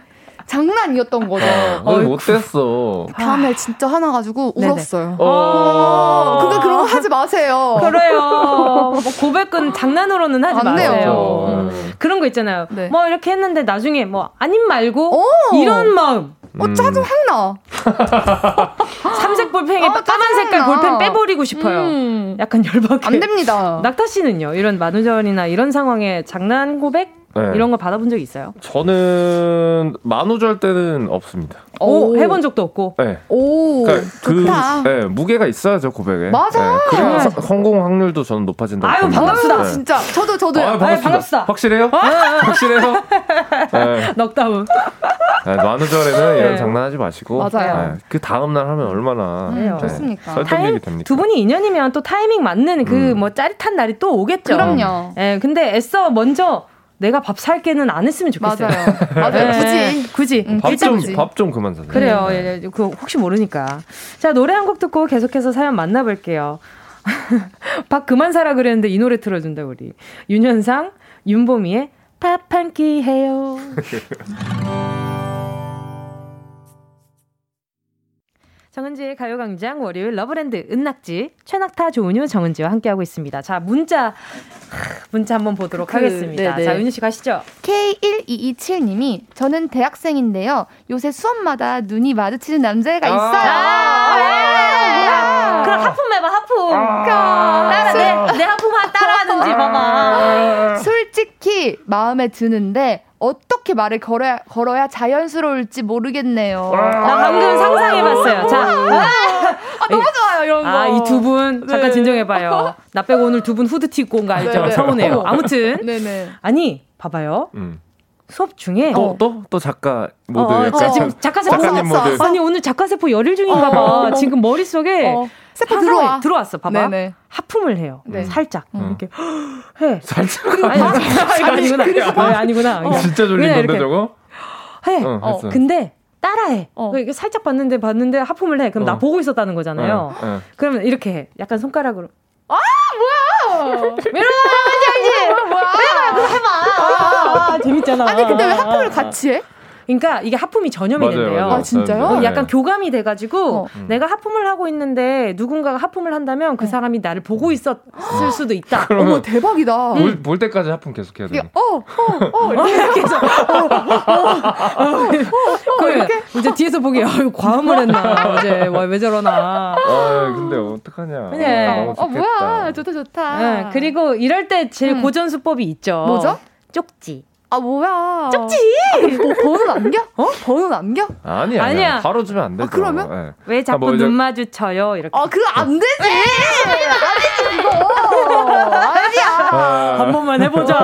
장난이었던 거죠.
어, 못됐어.
다음날 진짜 하나 가지고 울었어요. 어. 그거 그런 거 하지 마세요.
그래요. 뭐 고백은 장난으로는 하지 안 마세요. 돼요. 음. 그런 거 있잖아요. 네. 뭐 이렇게 했는데 나중에 뭐 아님 말고 오. 이런 마음.
어, 짜증 확 나.
삼색 볼펜에 어, 까만 색깔 볼펜 빼버리고 싶어요. 음. 약간 열받게.
안 됩니다.
낙타 씨는요? 이런 만우절이나 이런 상황에 장난 고백 네. 이런 거 받아본 적 있어요?
저는 만우절 때는 없습니다.
오, 해본 적도 없고.
네.
오, 그러니까 좋다.
그, 네, 무게가 있어야죠 고백에.
맞아. 네,
그래야 네. 성공 확률도 저는 높아진다.
아유 반갑습니다.
네. 진짜 저도 저도.
아유, 반갑습니다. 아유, 반갑습니다. 확실해요? 어? 확실해요?
네. 넉다운.
네, 만우절에는 이런 장난하지 마시고.
맞아요.
그 다음 날 하면 얼마나
네, 좋습니까?
설득력이 됩니까?
두 분이 인연이면 또 타이밍 맞는 그뭐 음. 뭐 짜릿한 날이 또 오겠죠.
그럼요.
예, 근데 애써 먼저 내가 밥 살 게는 안 했으면 좋겠어요.
맞아요. 맞아요. 네.
굳이. 굳이.
응, 밥좀 밥 좀 그만 사세요.
그래요. 네. 예, 예, 그 혹시 모르니까. 자, 노래 한 곡 듣고 계속해서 사연 만나볼게요. 밥 그만 사라 그랬는데 이 노래 틀어준다, 우리. 윤현상, 윤보미의 밥 한 끼 해요. 정은지의 가요광장 월요일 러브랜드 은낙지 최낙타 조은유 정은지와 함께하고 있습니다. 자 문자 문자 한번 보도록 그, 하겠습니다. 네네. 자 은유 씨 가시죠.
K1227님이 저는 대학생인데요. 요새 수업마다 눈이 마주치는 남자애가 아. 있어요. 아~
아~ 그럼 하품 해봐 하품. 아~ 따라 내, 내 하품 따라하는지 봐봐.
솔직히 마음에 드는데 어떻게 말을 걸어야, 걸어야 자연스러울지 모르겠네요.
나 방금 상상해봤어요. 자.
아, 너무 좋아요, 이런 거.
아, 이 두 분, 잠깐 네. 진정해봐요. 나 빼고 오늘 두 분 후드 티 입고 온 거 알죠? 네네. 서운해요. 아무튼. 네네. 아니, 봐봐요. 음. 수업 중에
또 또또 또 작가 모드 어, 어,
지금 작가 세포 작가님 모드 아니 오늘 작가 세포 열일 중인가 봐 어, 지금 머릿속에 어.
세포 들어와
들어왔어 봐봐 네네. 하품을 해요 네. 살짝 음. 이렇게 해
살짝
아니, 아니, 아니구나 아니, 아니구나
어. 진짜 졸린 건데 저거
해 어, 어, 근데 따라해. 어. 이게 살짝 봤는데 봤는데 하품을 해. 그럼 어. 나 보고 있었다는 거잖아요. 어. 어. 그러면 이렇게 해. 약간 손가락으로.
아 뭐야?
메로나 알지? 뭐야? 해봐, 해봐. 아, 아, 재밌잖아.
아니 근데 왜 하품을 같이 해?
그러니까 이게 하품이 전염이 맞아요, 된대요.
맞아요. 아 진짜요?
어, 약간 네. 교감이 돼가지고 어. 음. 내가 하품을 하고 있는데 누군가가 하품을 한다면 그 어. 사람이 나를 보고 있었을 수도 있다.
어머 대박이다.
볼, 볼 때까지 하품 계속 해야 돼.
어, 어, 어, 이렇게 해서
그 이제 뒤에서 보기 아유 과음을 했나 어제 왜 저러나.
아 근데 어떡하냐.
네.
어, 어 뭐야 좋다 좋다. 네,
그리고 이럴 때 제일 음. 고전 수법이 있죠.
뭐죠?
쪽지.
아 뭐야?
쪽지.
아, 뭐, 번호 남겨? 어? 번호 남겨?
아니 아니 아니야. 바로 주면 안 되죠. 아,
그러면 네.
왜 자꾸 아, 뭐, 눈 마주쳐요? 이렇게.
아 그거 안 되지. 안 되지 이거. 아니야.
아. 한 번만 해보자.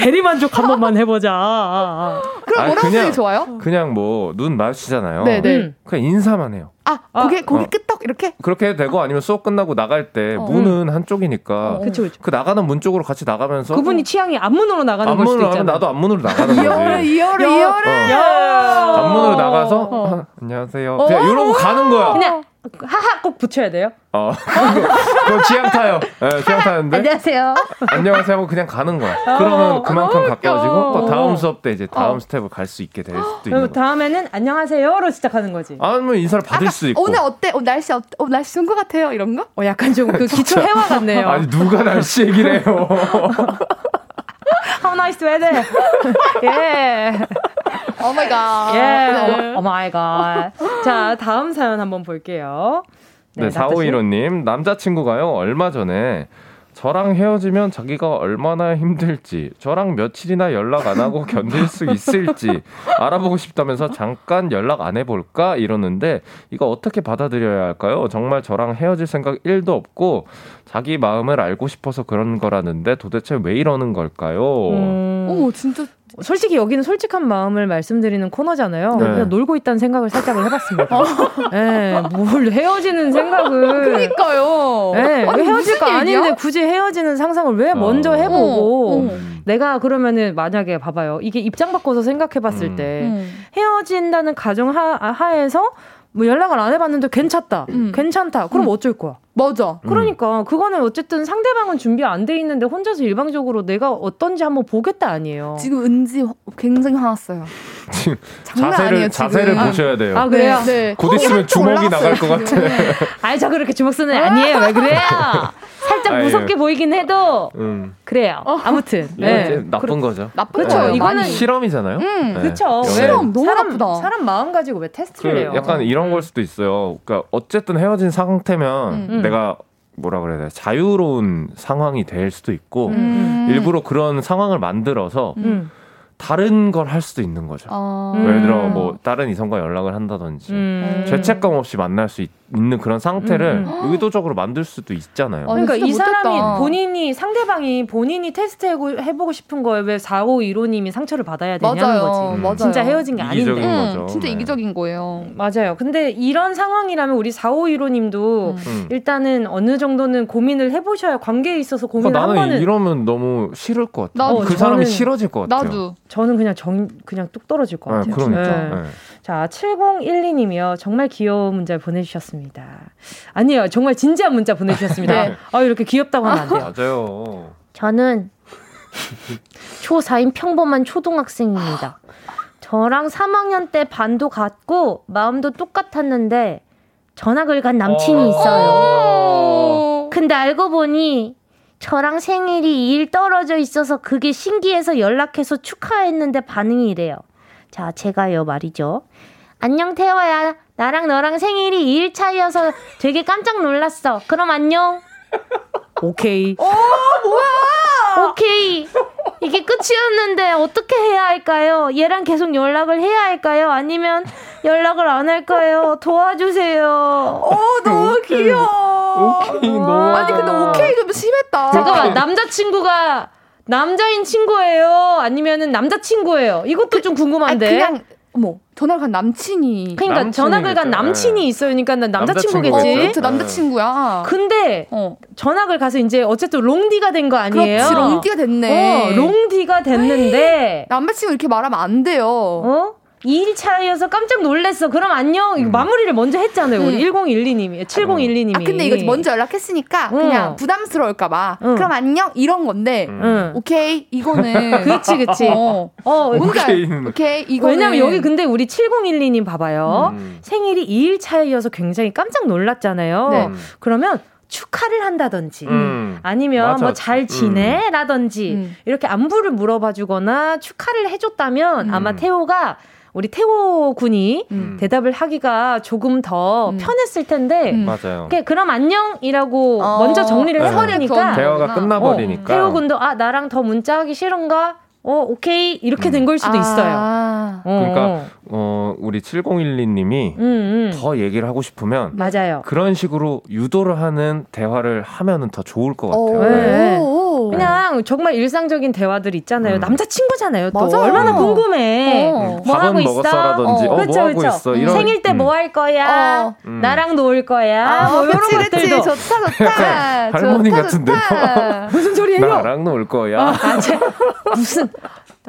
대리 만족 한 번만 해보자.
그럼 뭐라고 그냥, 좋아요?
그냥 뭐 눈 마주치잖아요. 네네. 음. 그냥 인사만 해요.
아, 고개, 고개 어. 끄떡 이렇게?
그렇게 해도 되고 아니면 수업 끝나고 나갈 때 어. 문은 한쪽이니까. 어. 그쵸, 그쵸. 그 나가는 문 쪽으로 같이 나가면서.
그분이 취향이 앞문으로 나가는 걸 수도 있잖아.
나도 앞문으로 나가는 거지.
이열을, 이열을, 이열을.
앞문으로 나가서 어. 안녕하세요. 그냥 이러고 가는 거야.
그냥 하하 꼭 붙여야 돼요?
어, 그거 취향 타요. 네, 취향 타는데.
안녕하세요.
안녕하세요 하고 그냥 가는 거야. 어, 그러면 그만큼 가까워지고 또 다음 수업 때 이제 다음 어. 스텝을 갈 수 있게 될 수도 있는
거야. 다음에는 안녕하세요로 시작하는 거지.
아니면 인사를 받을 수 있고.
오늘 어때? 어, 날씨 어, 어 날씨 좋은 것 같아요. 이런 거?
어, 약간 좀 그 기초 해와 같네요.
아니 누가 날씨 얘기를 해요.
How nice weather. 예.
Oh my God.
예. Oh my God. 자, 다음 사연 한번 볼게요.
네, 네 4515님. 남자친구가요, 얼마 전에 저랑 헤어지면 자기가 얼마나 힘들지, 저랑 며칠이나 연락 안 하고 견딜 수 있을지 알아보고 싶다면서 잠깐 연락 안 해볼까 이러는데 이거 어떻게 받아들여야 할까요? 정말 저랑 헤어질 생각 1도 없고 자기 마음을 알고 싶어서 그런 거라는데 도대체 왜 이러는 걸까요? 음...
오, 진짜
솔직히 여기는 솔직한 마음을 말씀드리는 코너잖아요. 네. 그냥 놀고 있다는 생각을 살짝을 해봤습니다. 어. 네, 뭘 헤어지는 생각을.
그니까요.
네, 아니, 헤어질 거 아닌데 굳이 헤어지는 상상을 왜 먼저 어. 해보고. 어, 어. 내가 그러면은 만약에 봐봐요. 이게 입장 바꿔서 생각해봤을 음. 때 음. 헤어진다는 가정 하, 하에서 뭐 연락을 안 해봤는데 괜찮다. 음. 괜찮다. 그럼 음. 어쩔 거야?
맞아.
그러니까 그거는 어쨌든 상대방은 준비 안 돼 있는데 혼자서 일방적으로 내가 어떤지 한번 보겠다 아니에요.
지금 은지 굉장히 화났어요.
지금 자세를 아니에요, 자세를 지금. 보셔야 돼요.
아 그래요? 네. 네.
곧 있으면 주먹이 나갈 것 같아.
아니 저 그렇게 주먹 쓰는 아니에요. 왜 그래요? 살짝 아유. 무섭게 보이긴 해도 음. 그래요. 어. 아무튼
네. 나쁜 거죠.
나쁜
거죠. 네. 이거는
실험이잖아요.
음, 네. 그렇죠.
실험 너무 사람, 나쁘다.
사람 마음 가지고 왜 테스트를 그 해요?
약간 이런 걸 수도 있어요. 그러니까 어쨌든 헤어진 상태면 음. 내가 뭐라 그래야 돼 자유로운 상황이 될 수도 있고 음. 일부러 그런 상황을 만들어서 음. 다른 걸 할 수도 있는 거죠. 어. 예를 들어 뭐 다른 이성과 연락을 한다든지 음. 죄책감 없이 만날 수 있, 는 그런 상태를 음. 음. 의도적으로 만들 수도 있잖아요.
아, 그러니까 이 사람이 본인이 상대방이 본인이 테스트 해보고 싶은 거에 왜 4515님이 상처를 받아야 되냐는 맞아요. 거지. 음. 맞아요. 진짜 헤어진 게 아닌데.
음, 진짜 네. 이기적인 거예요.
맞아요. 근데 이런 상황이라면 우리 4515님도 음. 일단은 어느 정도는 고민을 해보셔야 관계에 있어서 고민을
그러니까
나는 번은
이러면 너무 싫을 것 같아요. 나도, 그 사람이 싫어질 것 같아요.
나도.
저는 그냥 정 그냥 뚝 떨어질 것 네, 같아요.
그러니까. 네. 네.
자, 7012님이요. 정말 귀여운 문자 보내주셨습니다. 아니에요. 정말 진지한 문자 보내주셨습니다. 네. 아, 이렇게 귀엽다고 하면 안 돼요.
맞아요.
저는 초4인 평범한 초등학생입니다. 저랑 3학년 때 반도 같고 마음도 똑같았는데
전학을 간 남친이 있어요. 근데 알고 보니 저랑 생일이 일 떨어져 있어서 그게 신기해서 연락해서 축하했는데 반응이 이래요. 자, 제가요 말이죠. 안녕 태화야. 나랑 너랑 생일이 일 차이여서 되게 깜짝 놀랐어. 그럼 안녕.
오케이.
어, 뭐야?
오케이. 이게 끝이었는데 어떻게 해야 할까요? 얘랑 계속 연락을 해야 할까요? 아니면 연락을 안 할까요? 도와주세요.
어, 너무 귀여워.
오케이, 너무.
아니, 근데 오케이 좀 심했다.
잠깐만, 남자친구가 남자인 친구예요? 아니면은 남자친구예요? 이것도 좀 궁금한데.
아니, 그냥, 어머, 전화를 간 남친이.
그러니까 전학을 간 남친이 있어요. 그러니까 난 남자친구겠지.
어, 그렇죠. 남자친구야.
근데 어. 전학을 가서 이제 어쨌든 롱디가 된 거 아니에요?
그렇지, 롱디가 됐네.
어, 롱디가 됐는데
남자친구 이렇게 말하면 안 돼요.
어? 2일 차이어서 깜짝 놀랐어. 그럼 안녕. 이거 음. 마무리를 먼저 했잖아요. 우리 음. 1012님이, 7012님이.
아, 근데 이거 먼저 연락했으니까 응. 그냥 부담스러울까봐. 응. 그럼 안녕? 이런 건데. 응. 오케이. 이거는.
그렇지, 그렇지. 어,
어 오케이. 오케이. 이거
왜냐면 여기 근데 우리 7012님 봐봐요. 음. 생일이 2일 차이여서 굉장히 깜짝 놀랐잖아요. 네. 그러면 축하를 한다든지 음. 아니면 뭐 잘 지내라든지 음. 이렇게 안부를 물어봐 주거나 축하를 해줬다면 음. 아마 태호가 우리 태호 군이 음. 대답을 하기가 조금 더 음. 편했을 텐데
음. 맞아요.
그럼 안녕이라고 어. 먼저 정리를 네. 해버리니까
대화가 끝나버리니까
어, 태호 군도 아 나랑 더 문자하기 싫은가 어, 오케이. 이렇게 된걸 수도 아~ 있어요. 어.
그러니까, 어, 우리 7012님이 음, 음. 더 얘기를 하고 싶으면.
맞아요.
그런 식으로 유도를 하는 대화를 하면은 더 좋을 것 같아요. 네.
그냥 정말 일상적인 대화들 있잖아요. 음. 남자친구잖아요. 또 맞아. 얼마나 궁금해. 어.
뭐 하고 있어? 라든지 어, 어, 그쵸, 뭐 하고 있어?
이런, 생일 때 뭐 할 거야? 어. 음. 나랑 놀 거야? 아, 뭐 이런 그치, 것들도.
그치. 좋다, 좋다.
할머니 같은데요.
무슨 소리예요?
나랑 놀 거야.
아, 제, 무슨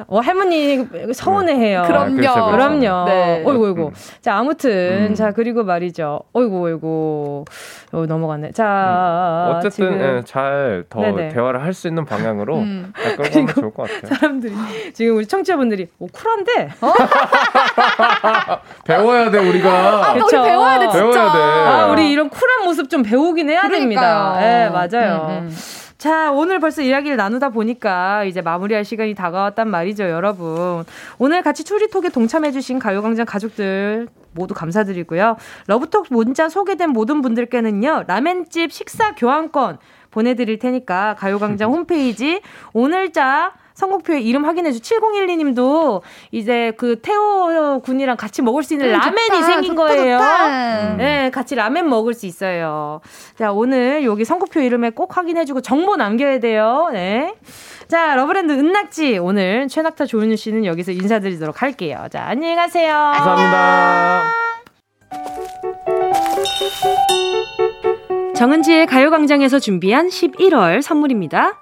어, 할머니 서운해해요.
네. 그럼요. 그렇죠,
그렇죠. 그럼요. 네. 어이구, 어이구. 음. 자, 아무튼. 음. 자, 그리고 말이죠. 어이구, 어이구. 어, 넘어갔네. 자.
음. 어쨌든, 예, 잘더 대화를 할 수 있는 방향으로 음. 끌고 가면 좋을 것 같아요.
사람들이, 지금 우리 청취자분들이, 오, 쿨한데? 어?
배워야 돼, 우리가.
아, 그쵸? 우리 배워야 돼, 진짜. 배워야 돼.
아, 우리 이런 쿨한 모습 좀 배우긴 해야 그러니까요. 됩니다. 예, 네, 맞아요. 자, 오늘 벌써 이야기를 나누다 보니까 이제 마무리할 시간이 다가왔단 말이죠, 여러분. 오늘 같이 추리톡에 동참해주신 가요광장 가족들 모두 감사드리고요. 러브톡 문자 소개된 모든 분들께는요, 라멘집 식사 교환권 보내드릴 테니까 가요광장 홈페이지 오늘자 선곡표에 이름 확인해주 7012님도 이제 그 태호 군이랑 같이 먹을 수 있는 음, 라멘이 좋다, 생긴 좋다, 거예요. 좋다. 네, 같이 라멘 먹을 수 있어요. 자, 오늘 여기 선곡표 이름에 꼭 확인해주고 정보 남겨야 돼요. 네. 자, 러브랜드 은낙지 오늘 최낙타 조윤우 씨는 여기서 인사드리도록 할게요. 자, 안녕히 가세요.
감사합니다.
정은지의 가요광장에서 준비한 11월 선물입니다.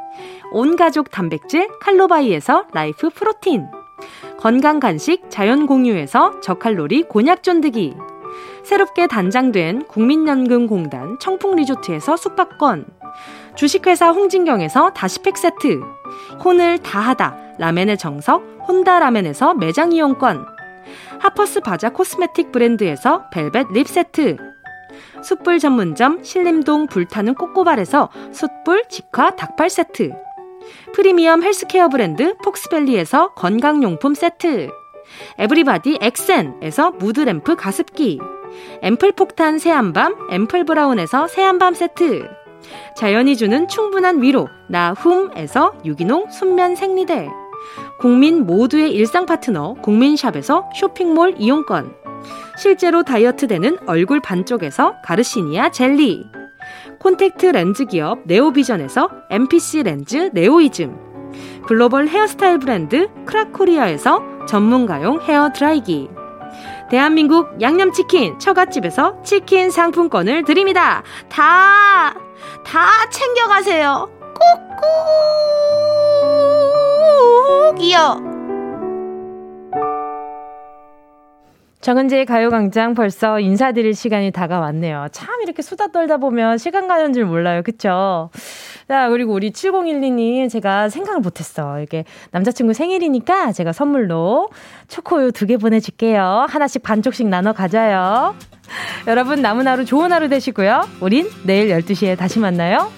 온가족 단백질 칼로바이에서 라이프 프로틴. 건강 간식 자연 공유에서 저칼로리 곤약 쫀득이. 새롭게 단장된 국민연금공단 청풍리조트에서 숙박권. 주식회사 홍진경에서 다시팩 세트. 혼을 다하다 라멘의 정석 혼다 라멘에서 매장 이용권. 하퍼스 바자 코스메틱 브랜드에서 벨벳 lip 세트. 숯불 전문점 신림동 불타는 꼬꼬발에서 숯불 직화 닭발 세트 프리미엄 헬스케어 브랜드 폭스밸리에서 건강용품 세트. 에브리바디 엑센에서 무드램프 가습기. 앰플 폭탄 새한밤 앰플 브라운에서 새한밤 세트. 자연이 주는 충분한 위로 나훔에서 유기농 순면 생리대. 국민 모두의 일상 파트너 국민샵에서 쇼핑몰 이용권. 실제로 다이어트 되는 얼굴 반쪽에서 가르시니아 젤리. 콘택트 렌즈 기업 네오비전에서 MPC 렌즈 네오이즘, 글로벌 헤어스타일 브랜드 크라코리아에서 전문가용 헤어 드라이기, 대한민국 양념치킨 처갓집에서 치킨 상품권을 드립니다. 다, 다 챙겨가세요. 꾹꾹이요. 정은지의 가요광장 벌써 인사드릴 시간이 다가왔네요. 참 이렇게 수다 떨다 보면 시간 가는 줄 몰라요. 그쵸? 자, 그리고 우리 7012님 제가 생각을 못했어. 이게 남자친구 생일이니까 제가 선물로 초코우유 두 개 보내줄게요. 하나씩 반쪽씩 나눠 가져요. 여러분 남은 하루 좋은 하루 되시고요. 우린 내일 12시에 다시 만나요.